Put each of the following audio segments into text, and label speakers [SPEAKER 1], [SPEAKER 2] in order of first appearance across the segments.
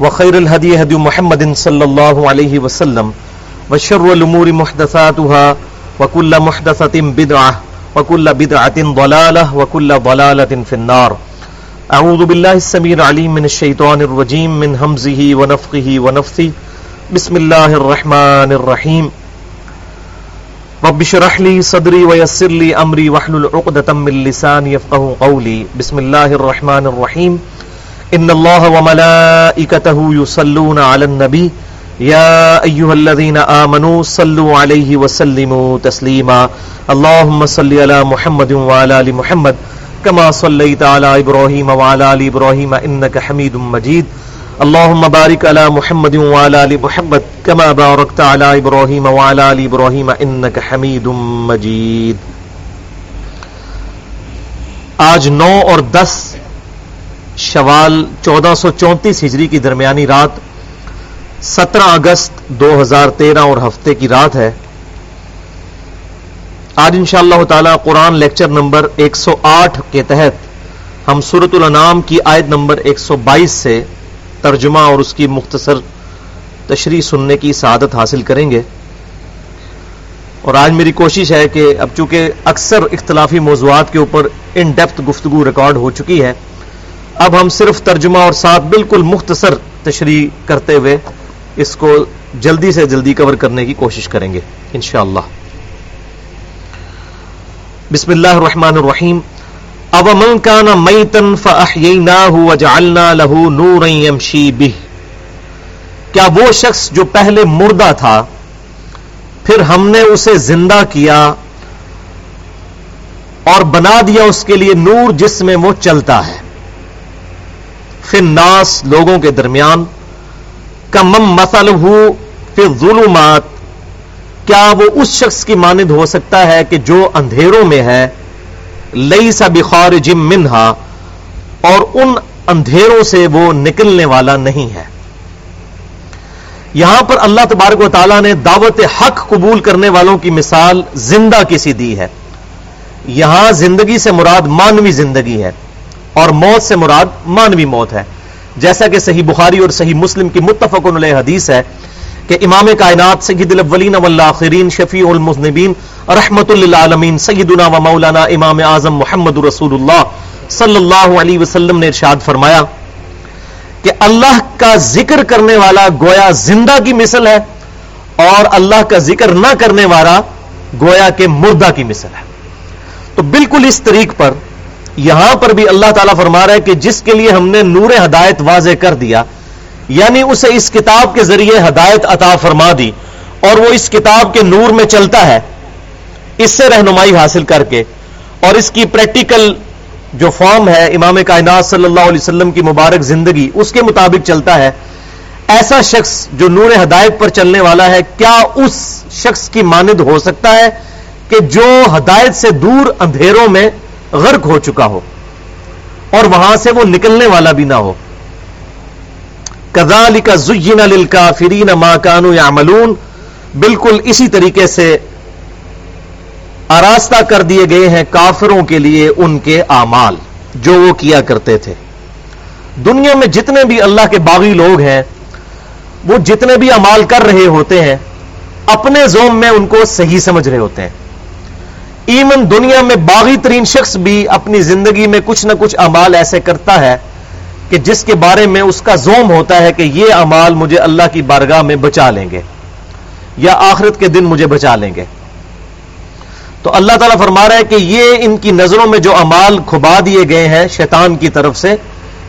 [SPEAKER 1] وخير الهدي هدي محمد صلى الله عليه وسلم وشر الأمور محدثاتها وكل محدثة بدعة وكل بدعة ضلالة وكل ضلالة في النار. أعوذ بالله السميع العليم من الشيطان الرجيم من همزه ونفقه ونفثه. بسم الله الرحمن الرحيم. رب اشرح لي صدري ويسر لي امري واحلل عقدة من لساني يفقهوا قولي. بسم الله الرحمن الرحيم. ان الله وملائكته يصلون على النبي. يا ايها الذين امنوا صلوا عليه وسلموا تسليما. اللهم صل على محمد وعلى ال محمد كما صليت على ابراهيم وعلى ال ابراهيم انك حميد مجيد. اللهم بارك على محمد وعلى ال محمد كما باركت على ابراهيم وعلى ال ابراهيم انك حميد مجيد. آج نو اور دس شوال چودہ سو چونتیس ہجری کی درمیانی رات سترہ اگست دو ہزار تیرہ اور ہفتے کی رات ہے۔ آج انشاءاللہ اللہ تعالی قرآن لیکچر نمبر ایک سو آٹھ کے تحت ہم سورت الانام کی آیت نمبر ایک سو بائیس سے ترجمہ اور اس کی مختصر تشریح سننے کی سعادت حاصل کریں گے۔ اور آج میری کوشش ہے کہ اب چونکہ اکثر اختلافی موضوعات کے اوپر ان ڈیپتھ گفتگو ریکارڈ ہو چکی ہے اب ہم صرف ترجمہ اور ساتھ بالکل مختصر تشریح کرتے ہوئے اس کو جلدی سے جلدی کور کرنے کی کوشش کریں گے، انشاءاللہ۔ بسم اللہ الرحمن الرحیم۔ اب من کان میتن فاحییناہ وجعلنا له نورا یمشی به۔ کیا وہ شخص جو پہلے مردہ تھا، پھر ہم نے اسے زندہ کیا اور بنا دیا اس کے لیے نور جس میں وہ چلتا ہے۔ پھر ناس لوگوں کے درمیان کمم مسل ہو پھر ظلمات کیا وہ اس شخص کی مانند ہو سکتا ہے کہ جو اندھیروں میں ہے لئی سا بخار جم منہا، اور ان اندھیروں سے وہ نکلنے والا نہیں ہے۔ یہاں پر اللہ تبارک و تعالیٰ نے دعوت حق قبول کرنے والوں کی مثال زندہ کسی دی ہے۔ یہاں زندگی سے مراد مانوی زندگی ہے۔ اور موت سے مراد مانوی موت ہے۔ جیسا کہ صحیح بخاری اور صحیح مسلم کی متفق علیہ حدیث ہے کہ امام کائنات سید الاولین والآخرین شفیع المذنبین رحمت للعالمین سیدنا و مولانا امام اعظم محمد رسول اللہ صلی اللہ علیہ وسلم نے ارشاد فرمایا کہ اللہ کا ذکر کرنے والا گویا زندہ کی مثل ہے اور اللہ کا ذکر نہ کرنے والا گویا کے مردہ کی مثل ہے۔ تو بالکل اس طریق پر یہاں پر بھی اللہ تعالیٰ فرما رہا ہے کہ جس کے لیے ہم نے نور ہدایت واضح کر دیا یعنی اسے اس کتاب کے ذریعے ہدایت عطا فرما دی اور وہ اس کتاب کے نور میں چلتا ہے، اس سے رہنمائی حاصل کر کے اور اس کی پریکٹیکل جو فارم ہے، امام کائنات صلی اللہ علیہ وسلم کی مبارک زندگی، اس کے مطابق چلتا ہے۔ ایسا شخص جو نور ہدایت پر چلنے والا ہے، کیا اس شخص کی مانند ہو سکتا ہے کہ جو ہدایت سے دور اندھیروں میں غرق ہو چکا ہو اور وہاں سے وہ نکلنے والا بھی نہ ہو۔ کزالی کا زین کا فرین ماں بالکل اسی طریقے سے آراستہ کر دیے گئے ہیں کافروں کے لیے ان کے اعمال، جو وہ کیا کرتے تھے۔ دنیا میں جتنے بھی اللہ کے باغی لوگ ہیں، وہ جتنے بھی امال کر رہے ہوتے ہیں، اپنے زوم میں ان کو صحیح سمجھ رہے ہوتے ہیں۔ ایون دنیا میں باغی ترین شخص بھی اپنی زندگی میں کچھ نہ کچھ امال ایسے کرتا ہے کہ جس کے بارے میں اس کا زوم ہوتا ہے کہ یہ امال مجھے اللہ کی بارگاہ میں بچا لیں گے یا آخرت کے دن مجھے بچا لیں گے۔ تو اللہ تعالیٰ فرما رہا ہے کہ یہ ان کی نظروں میں جو امال کھبا دیے گئے ہیں شیطان کی طرف سے،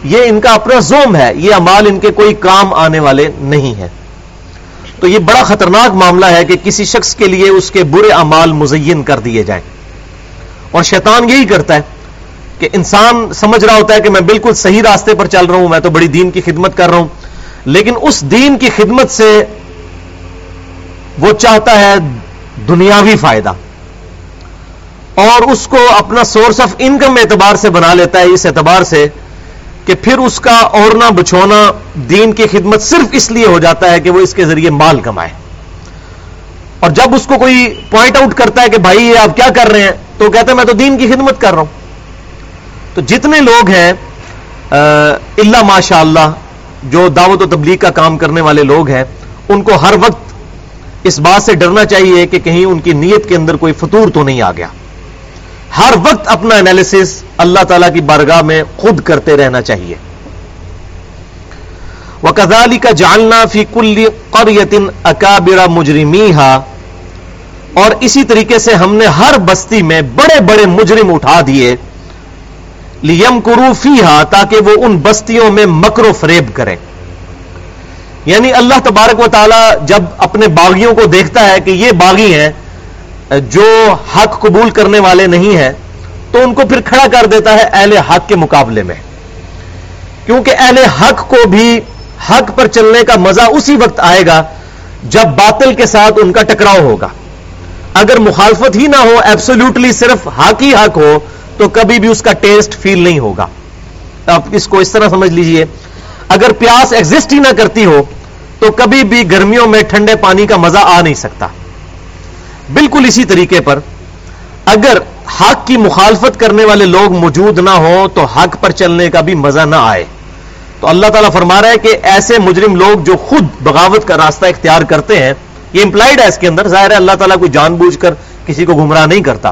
[SPEAKER 1] یہ ان کا اپنا زوم ہے، یہ امال ان کے کوئی کام آنے والے نہیں ہے تو یہ بڑا خطرناک معاملہ ہے کہ کسی شخص کے لیے اس کے برے امال مزین کر دیے جائیں۔ اور شیطان یہی کرتا ہے کہ انسان سمجھ رہا ہوتا ہے کہ میں بالکل صحیح راستے پر چل رہا ہوں، میں تو بڑی دین کی خدمت کر رہا ہوں۔ لیکن اس دین کی خدمت سے وہ چاہتا ہے دنیاوی فائدہ۔ اور اس کو اپنا سورس آف انکم اعتبار سے بنا لیتا ہے، اس اعتبار سے کہ پھر اس کا اوڑنا بچھونا دین کی خدمت صرف اس لیے ہو جاتا ہے کہ وہ اس کے ذریعے مال کمائے۔ اور جب اس کو کوئی پوائنٹ آؤٹ کرتا ہے کہ بھائی یہ آپ کیا کر رہے ہیں، تو کہتے ہیں میں تو دین کی خدمت کر رہا ہوں۔ تو جتنے لوگ ہیں اللہ ماشاء اللہ جو دعوت و تبلیغ کا کام کرنے والے لوگ ہیں، ان کو ہر وقت اس بات سے ڈرنا چاہیے کہ کہیں ان کی نیت کے اندر کوئی فطور تو نہیں آ گیا۔ ہر وقت اپنا انالیسس اللہ تعالی کی بارگاہ میں خود کرتے رہنا چاہیے۔ وہ کزالی کا جاننا فی کل قریتن اکابرا مجرمی اور اسی طریقے سے ہم نے ہر بستی میں بڑے بڑے مجرم اٹھا دیے۔ لیم کروفی تاکہ وہ ان بستیوں میں مکر و فریب کریں۔ یعنی اللہ تبارک و تعالی جب اپنے باغیوں کو دیکھتا ہے کہ یہ باغی ہیں جو حق قبول کرنے والے نہیں ہیں، تو ان کو پھر کھڑا کر دیتا ہے اہل حق کے مقابلے میں۔ کیونکہ اہل حق کو بھی حق پر چلنے کا مزہ اسی وقت آئے گا جب باطل کے ساتھ ان کا ٹکراؤ ہوگا۔ اگر مخالفت ہی نہ ہو ایبسولوٹلی صرف حق ہی حق ہو، تو کبھی بھی اس کا ٹیسٹ فیل نہیں ہوگا۔ آپ اس کو اس طرح سمجھ لیجیے، اگر پیاس ایگزسٹ ہی نہ کرتی ہو، تو کبھی بھی گرمیوں میں ٹھنڈے پانی کا مزہ آ نہیں سکتا۔ بالکل اسی طریقے پر اگر حق کی مخالفت کرنے والے لوگ موجود نہ ہوں تو حق پر چلنے کا بھی مزہ نہ آئے۔ تو اللہ تعالیٰ فرما رہا ہے کہ ایسے مجرم لوگ جو خود بغاوت کا راستہ اختیار کرتے ہیں، یہ امپلائڈ ہے اس کے اندر، ظاہر ہے اللہ تعالیٰ کوئی جان بوجھ کر کسی کو گمراہ نہیں کرتا۔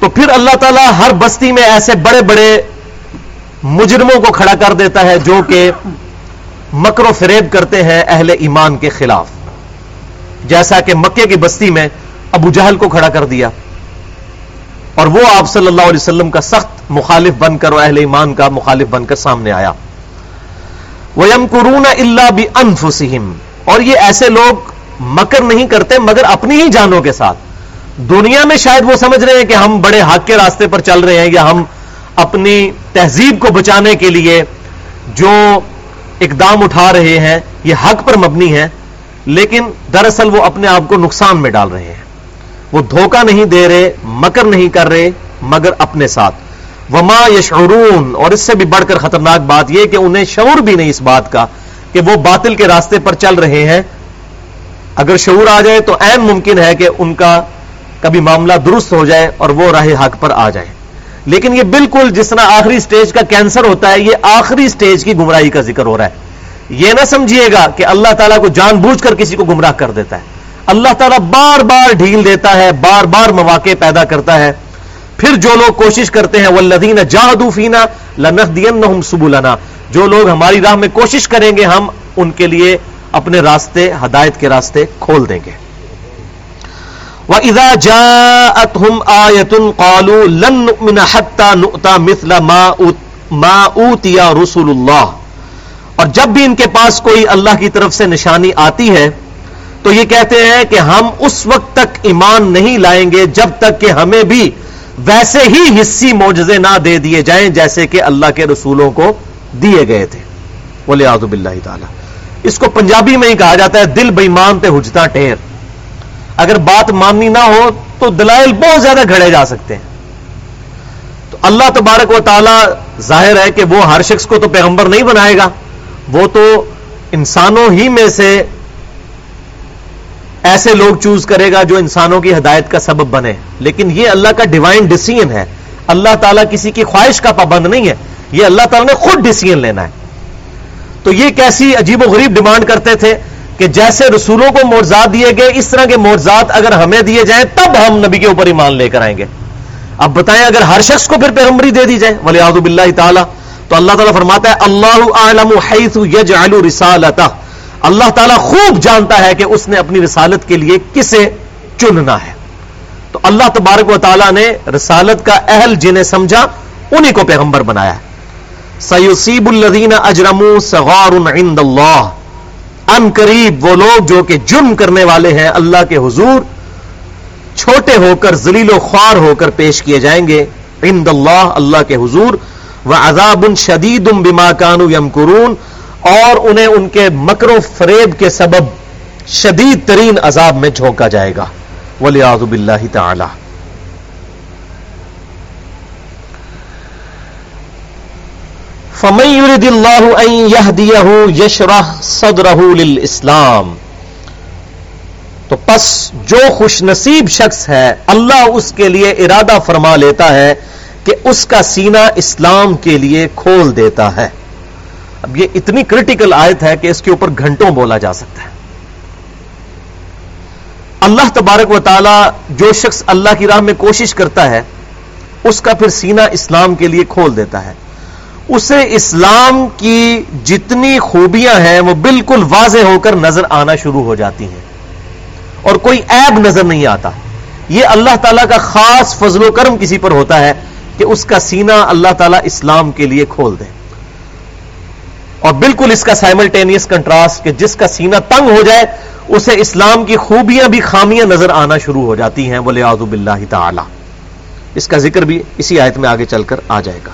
[SPEAKER 1] تو پھر اللہ تعالیٰ ہر بستی میں ایسے بڑے بڑے مجرموں کو کھڑا کر دیتا ہے جو کہ مکر و فریب کرتے ہیں اہل ایمان کے خلاف۔ جیسا کہ مکے کی بستی میں ابو جہل کو کھڑا کر دیا۔ اور وہ آپ صلی اللہ علیہ وسلم کا سخت مخالف بن کر اہل ایمان کا مخالف بن کر سامنے آیا۔ وہ یم قرون اللہ بھی انفسم اور یہ ایسے لوگ مکر نہیں کرتے مگر اپنی ہی جانوں کے ساتھ۔ دنیا میں شاید وہ سمجھ رہے ہیں کہ ہم بڑے حق کے راستے پر چل رہے ہیں یا ہم اپنی تہذیب کو بچانے کے لیے جو اقدام اٹھا رہے ہیں، یہ حق پر مبنی ہے لیکن دراصل وہ اپنے آپ کو نقصان میں ڈال رہے ہیں۔ وہ دھوکہ نہیں دے رہے، مکر نہیں کر رہے، مگر اپنے ساتھ۔ وما یشعرون اور اس سے بھی بڑھ کر خطرناک بات یہ کہ انہیں شعور بھی نہیں اس بات کا کہ وہ باطل کے راستے پر چل رہے ہیں۔ اگر شعور آ جائے تو این ممکن ہے کہ ان کا کبھی معاملہ درست ہو جائے اور وہ راہ حق پر آ جائے۔ لیکن یہ بالکل جس طرح آخری سٹیج کا کینسر ہوتا ہے، یہ آخری سٹیج کی گمراہی کا ذکر ہو رہا ہے۔ یہ نہ سمجھیے گا کہ اللہ تعالیٰ کو جان بوجھ کر کسی کو گمراہ کر دیتا ہے۔ اللہ تعالیٰ بار بار ڈھیل دیتا ہے، بار بار مواقع پیدا کرتا ہے۔ پھر جو لوگ کوشش کرتے ہیں وہ لدین جادوفینا لنخدین سبولنا جو لوگ ہماری راہ میں کوشش کریں گے، ہم ان کے لیے اپنے راستے، ہدایت کے راستے کھول دیں گے۔ وَإِذَا جَاءَتْهُمْ آيَةٌ قَالُوا لَن نُؤْمِنَ حَتَّى نُؤْتَى مِثْلَ مَا أُوتِيَ رُسُلُ اللَّهِ۔ اور جب بھی ان کے پاس کوئی اللہ کی طرف سے نشانی آتی ہے، تو یہ کہتے ہیں کہ ہم اس وقت تک ایمان نہیں لائیں گے جب تک کہ ہمیں بھی ویسے ہی حصی موجزے نہ دے دیے جائیں جیسے کہ اللہ کے رسولوں کو دیے گئے تھے۔ بولے آزب اللہ تعالی۔ اس کو پنجابی میں ہی کہا جاتا ہے، دل بےمان پہ ہجتا ٹھیر۔ اگر بات ماننی نہ ہو، تو دلائل بہت زیادہ گھڑے جا سکتے ہیں۔ تو اللہ تبارک و تعالی ظاہر ہے کہ وہ ہر شخص کو تو پیغمبر نہیں بنائے گا۔ وہ تو انسانوں ہی میں سے ایسے لوگ چوز کرے گا جو انسانوں کی ہدایت کا سبب بنے۔ لیکن یہ اللہ کا ڈیوائن ڈسیزن ہے۔ اللہ تعالیٰ کسی کی خواہش کا پابند نہیں ہے۔ یہ اللہ تعالیٰ نے خود ڈسیزن لینا ہے۔ تو یہ کیسی عجیب و غریب ڈیمانڈ کرتے تھے کہ جیسے رسولوں کو موضات دیے گئے، اس طرح کے موضات اگر ہمیں دیے جائیں، تب ہم نبی کے اوپر ایمان لے کر آئیں گے۔ اب بتائیں، اگر ہر شخص کو پھر پیغمبری دے دی جائے ولی آزب اللہ تعالیٰ تو اللہ تعالیٰ فرماتا ہے، اللہ عالم حیث یجعل رسالتہ. اللہ تعالیٰ خوب جانتا ہے کہ اس نے اپنی رسالت کے لیے کسے چننا ہے۔ تو اللہ تبارک و تعالیٰ نے رسالت کا اہل جنہیں سمجھا، انہی کو پیغمبر بنایا ہے۔ سیوسیب الدین اجرم سغار عند اللہ ان قریب وہ لوگ جو کہ جرم کرنے والے ہیں اللہ کے حضور، چھوٹے ہو کر زلیل و خوار ہو کر پیش کیے جائیں گے۔ عند اللہ اللہ کے حضور۔ وہ عذاب ان شدید بما کانو یم اور انہیں ان کے مکر و فریب کے سبب شدید ترین عذاب میں جھونکا جائے گا۔ ولی آزب اللہ تعالی۔ فمن يرد الله ان يهديه يشرح صدره للاسلام۔ تو پس جو خوش نصیب شخص ہے، اللہ اس کے لیے ارادہ فرما لیتا ہے کہ اس کا سینہ اسلام کے لیے کھول دیتا ہے۔ اب یہ اتنی کرٹیکل آیت ہے کہ اس کے اوپر گھنٹوں بولا جا سکتا ہے۔ اللہ تبارک و تعالی جو شخص اللہ کی راہ میں کوشش کرتا ہے، اس کا پھر سینہ اسلام کے لیے کھول دیتا ہے۔ اسے اسلام کی جتنی خوبیاں ہیں، وہ بالکل واضح ہو کر نظر آنا شروع ہو جاتی ہیں۔ اور کوئی عیب نظر نہیں آتا۔ یہ اللہ تعالیٰ کا خاص فضل و کرم کسی پر ہوتا ہے۔ کہ اس کا سینہ اللہ تعالیٰ اسلام کے لیے کھول دے۔ اور بالکل اس کا سائملٹینیس کنٹراسٹ کہ جس کا سینہ تنگ ہو جائے، اسے اسلام کی خوبیاں بھی خامیاں نظر آنا شروع ہو جاتی ہیں بولے آزب اللہ تعالی۔ اس کا ذکر بھی اسی آیت میں آگے چل کر آ جائے گا۔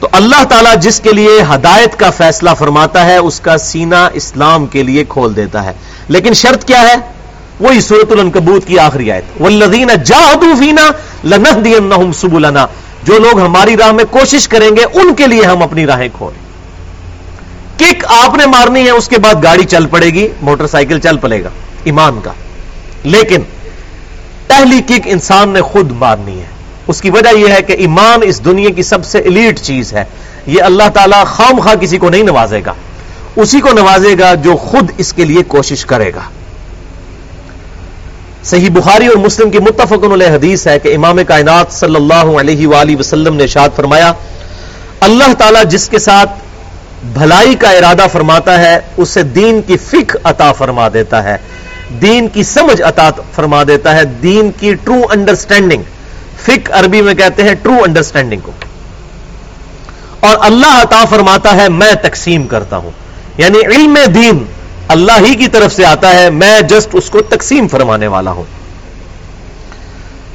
[SPEAKER 1] تو اللہ تعالیٰ جس کے لیے ہدایت کا فیصلہ فرماتا ہے، اس کا سینہ اسلام کے لیے کھول دیتا ہے۔ لیکن شرط کیا ہے؟ وہی سورت النکبوت کی آخری آیت۔ والذین جاہدوا فینا لنہدینہم سبلنا۔ جو لوگ ہماری راہ میں کوشش کریں گے، ان کے لیے ہم اپنی راہیں کھولیں۔ کک آپ نے مارنی ہے، اس کے بعد گاڑی چل پڑے گی، موٹر سائیکل چل پڑے گا، ایمان کا۔ لیکن پہلی کک انسان نے خود مارنی ہے۔ اس کی وجہ یہ ہے کہ ایمان اس دنیا کی سب سے الیٹ چیز ہے۔ یہ اللہ تعالیٰ خام خواہ کسی کو نہیں نوازے گا۔ اسی کو نوازے گا جو خود اس کے لیے کوشش کرے گا۔ صحیح بخاری اور مسلم کی متفق علیہ حدیث ہے کہ امام کائنات صلی اللہ علیہ وآلہ وسلم نے اشاد فرمایا، اللہ تعالیٰ جس کے ساتھ بھلائی کا ارادہ فرماتا ہے، اسے دین کی فکر عطا فرما دیتا ہے۔ دین کی سمجھ عطا فرما دیتا ہے۔ دین کی ٹرو انڈرسٹینڈنگ فک عربی میں کہتے ہیں ٹرو انڈرسٹینڈنگ کو۔ اور اللہ عطا فرماتا ہے، میں تقسیم کرتا ہوں۔ یعنی علم دین اللہ ہی کی طرف سے آتا ہے، میں جسٹ اس کو تقسیم فرمانے والا ہوں۔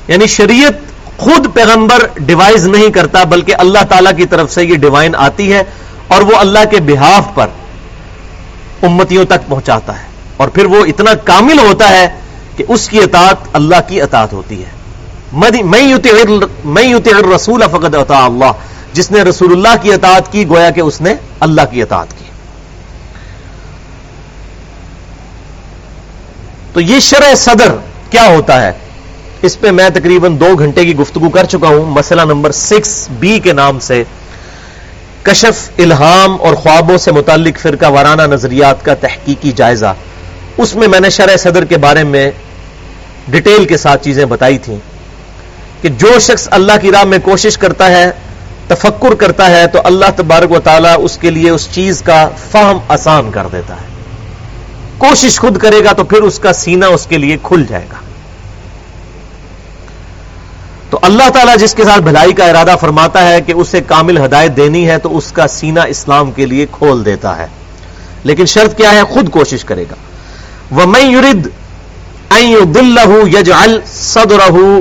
[SPEAKER 1] یعنی شریعت خود پیغمبر ڈیوائز نہیں کرتا، بلکہ اللہ تعالی کی طرف سے یہ ڈیوائن آتی ہے اور وہ اللہ کے بحاف پر امتیوں تک پہنچاتا ہے۔ اور پھر وہ اتنا کامل ہوتا ہے کہ اس کی اطاعت اللہ کی اطاعت ہوتی ہے۔ میں رسول فقط اطاع اللہ۔ جس نے رسول اللہ کی اطاعت کی، گویا کہ اس نے اللہ کی اطاعت کی۔ تو یہ شرح صدر کیا ہوتا ہے؟ اس پہ میں تقریباً دو گھنٹے کی گفتگو کر چکا ہوں، مسئلہ نمبر سکس بی کے نام سے۔ کشف، الہام اور خوابوں سے متعلق فرقہ وارانہ نظریات کا تحقیقی جائزہ۔ اس میں میں نے شرح صدر کے بارے میں ڈیٹیل کے ساتھ چیزیں بتائی تھیں کہ جو شخص اللہ کی راہ میں کوشش کرتا ہے، تفکر کرتا ہے، تو اللہ تبارک و تعالیٰ اس کے لیے اس چیز کا فہم آسان کر دیتا ہے۔ کوشش خود کرے گا تو پھر اس کا سینہ اس کے لیے کھل جائے گا۔ تو اللہ تعالیٰ جس کے ساتھ بھلائی کا ارادہ فرماتا ہے کہ اسے کامل ہدایت دینی ہے تو اس کا سینہ اسلام کے لیے کھول دیتا ہے۔ لیکن شرط کیا ہے؟ خود کوشش کرے گا۔ وہ میں یورد دل یج الدرہ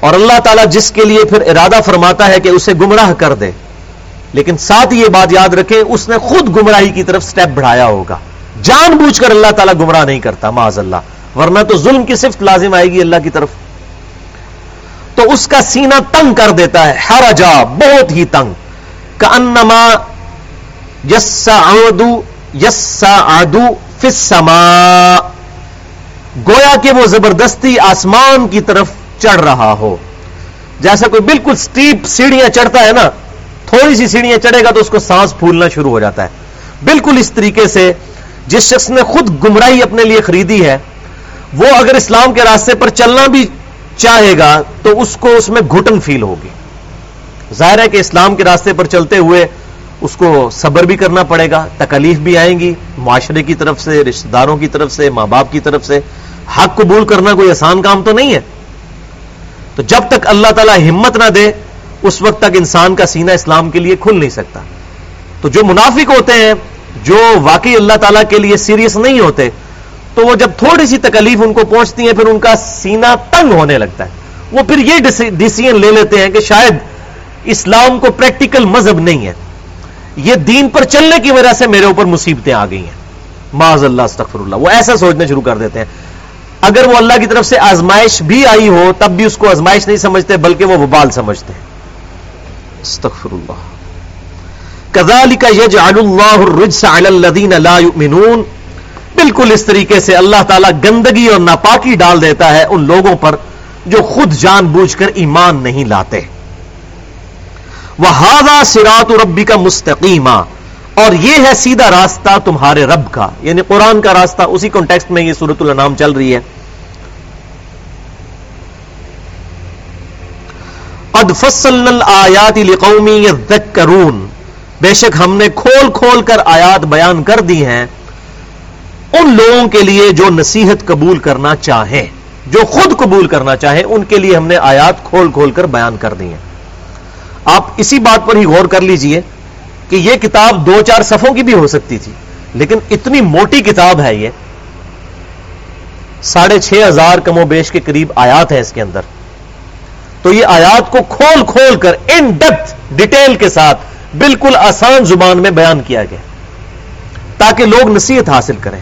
[SPEAKER 1] اور اللہ تعالیٰ جس کے لیے پھر ارادہ فرماتا ہے کہ اسے گمراہ کر دے۔ لیکن ساتھ یہ بات یاد رکھیں، اس نے خود گمراہی کی طرف سٹیپ بڑھایا ہوگا۔ جان بوجھ کر اللہ تعالیٰ گمراہ نہیں کرتا، معاذ اللہ۔ ورنہ تو ظلم کی صفت لازم آئے گی اللہ کی طرف۔ تو اس کا سینہ تنگ کر دیتا ہے ہر بہت ہی تنگ۔ کا انما یسا آدو یسا آدو فسما گویا کہ وہ زبردستی آسمان کی طرف چڑھ رہا ہو۔ جیسا کوئی بالکل سٹیپ سیڑھیاں چڑھتا ہے نا تھوڑی سی سیڑھیاں چڑھے گا تو اس کو سانس پھولنا شروع ہو جاتا ہے۔ بالکل اس طریقے سے جس شخص نے خود گمراہی اپنے لیے خریدی ہے، وہ اگر اسلام کے راستے پر چلنا بھی چاہے گا تو اس کو اس میں گھٹن فیل ہوگی۔ ظاہر ہے کہ اسلام کے راستے پر چلتے ہوئے اس کو صبر بھی کرنا پڑے گا تکلیف بھی آئیں گی، معاشرے کی طرف سے، رشتہ داروں کی طرف سے، ماں باپ کی طرف سے۔ حق قبول کرنا کوئی آسان کام تو نہیں ہے۔ تو جب تک اللہ تعالی ہمت نہ دے اس وقت تک انسان کا سینہ اسلام کے لیے کھل نہیں سکتا۔ تو جو منافق ہوتے ہیں، جو واقعی اللہ تعالیٰ کے لیے سیریس نہیں ہوتے، تو وہ جب تھوڑی سی تکلیف ان کو پہنچتی ہے پھر ان کا سینہ تنگ ہونے لگتا ہے۔ وہ پھر یہ ڈسیزن لے لیتے ہیں کہ شاید اسلام کو پریکٹیکل مذہب نہیں ہے۔ یہ دین پر چلنے کی وجہ سے میرے اوپر مصیبتیں آ گئی ہیں۔ معاذ اللہ، استغفر اللہ۔ وہ ایسا سوچنا شروع کر دیتے ہیں۔ اگر وہ اللہ کی طرف سے آزمائش بھی آئی ہو، تب بھی اس کو آزمائش نہیں سمجھتے، بلکہ وہ وبال سمجھتے ہیں۔ استغفر اللہ کذالک یجعل اللہ الرجس علی الذین لا یؤمنون بالکل اس طریقے سے اللہ تعالیٰ گندگی اور ناپاکی ڈال دیتا ہے ان لوگوں پر جو خود جان بوجھ کر ایمان نہیں لاتے. وہ ہاضا سرات ربی کا مستقیمہ اور یہ ہے سیدھا راستہ تمہارے رب کا. یعنی قرآن کا راستہ اسی کانٹیکسٹ میں یہ سورت النام چل رہی ہے. اد فصل آیات لقومی کرون بے شک ہم نے کھول کھول کر آیات بیان کر دی ہیں۔ ان لوگوں کے لیے جو نصیحت قبول کرنا چاہیں جو خود قبول کرنا چاہیں ان کے لیے ہم نے آیات کھول کھول کر بیان کر دی ہیں۔ آپ اسی بات پر ہی غور کر لیجیے کہ یہ کتاب دو چار صفوں کی بھی ہو سکتی تھی، لیکن اتنی موٹی کتاب ہے یہ۔ ساڑھے چھ ہزار کم و بیش کے قریب آیات ہے اس کے اندر۔ تو یہ آیات کو کھول کھول کر ان ڈیپتھ ڈیٹیل کے ساتھ بالکل آسان زبان میں بیان کیا گیا تاکہ لوگ نصیحت حاصل کریں۔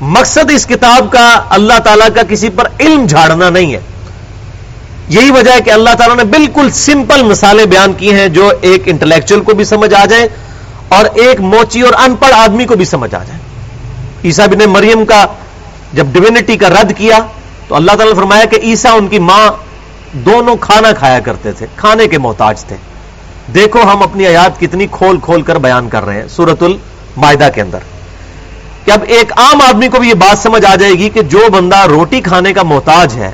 [SPEAKER 1] مقصد اس کتاب کا اللہ تعالیٰ کا کسی پر علم جھاڑنا نہیں ہے۔ یہی وجہ ہے کہ اللہ تعالیٰ نے بالکل سمپل مثالیں بیان کی ہیں جو ایک انٹلیکچل کو بھی سمجھ آ جائے اور ایک موچی اور ان پڑھ آدمی کو بھی سمجھ آ جائے عیسا بن مریم کا جب ڈیوینٹی کا رد کیا تو اللہ تعالیٰ نے فرمایا کہ عیسا ان کی ماں دونوں کھانا کھایا کرتے تھے، کھانے کے محتاج تھے۔ دیکھو ہم اپنی آیات کتنی کھول کھول کر بیان کر رہے ہیں سورت المائدہ کے اندر۔ کہ اب ایک عام آدمی کو بھی یہ بات سمجھ آ جائے گی کہ جو بندہ روٹی کھانے کا محتاج ہے،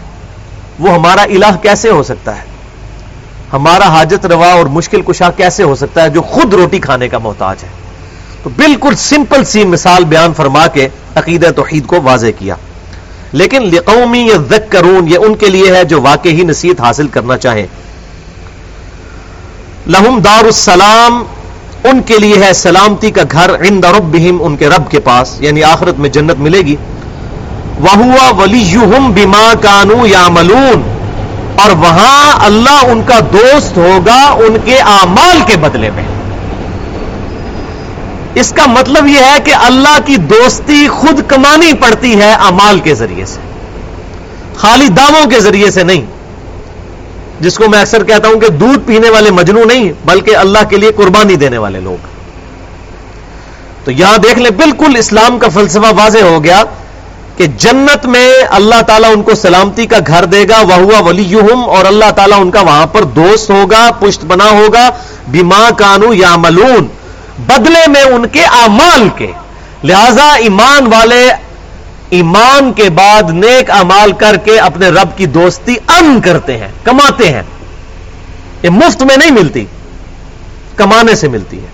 [SPEAKER 1] وہ ہمارا الہ کیسے ہو سکتا ہے؟ ہمارا حاجت روا اور مشکل کشا کیسے ہو سکتا ہے جو خود روٹی کھانے کا محتاج ہے؟ تو بالکل سمپل سی مثال بیان فرما کے عقید توحید کو واضح کیا۔ لیکن لقومی یا یہ ان کے لیے ہے جو واقعی نصیحت حاصل کرنا چاہیں۔ لہم دار السلام ان کے لیے ہے سلامتی کا گھر عند ربہم ان کے رب کے پاس یعنی آخرت میں جنت ملے گی۔ وہ ولی بیما کانو یا ملون اور وہاں اللہ ان کا دوست ہوگا ان کے اعمال کے بدلے میں۔ اس کا مطلب یہ ہے کہ اللہ کی دوستی خود کمانی پڑتی ہے امال کے ذریعے سے، خالی داموں کے ذریعے سے نہیں۔ جس کو میں اکثر کہتا ہوں کہ دودھ پینے والے مجنو نہیں، بلکہ اللہ کے لیے قربانی دینے والے لوگ۔ تو یہاں دیکھ لیں، بالکل اسلام کا فلسفہ واضح ہو گیا کہ جنت میں اللہ تعالیٰ ان کو سلامتی کا گھر دے گا وہ ہوا ولی اور اللہ تعالیٰ ان کا وہاں پر دوست ہوگا، پشت بنا ہوگا بیما کانو یا ملون بدلے میں ان کے امال کے۔ لہذا ایمان والے ایمان کے بعد نیک امال کر کے اپنے رب کی دوستی ان کرتے ہیں، کماتے ہیں۔ یہ مفت میں نہیں ملتی، کمانے سے ملتی ہے۔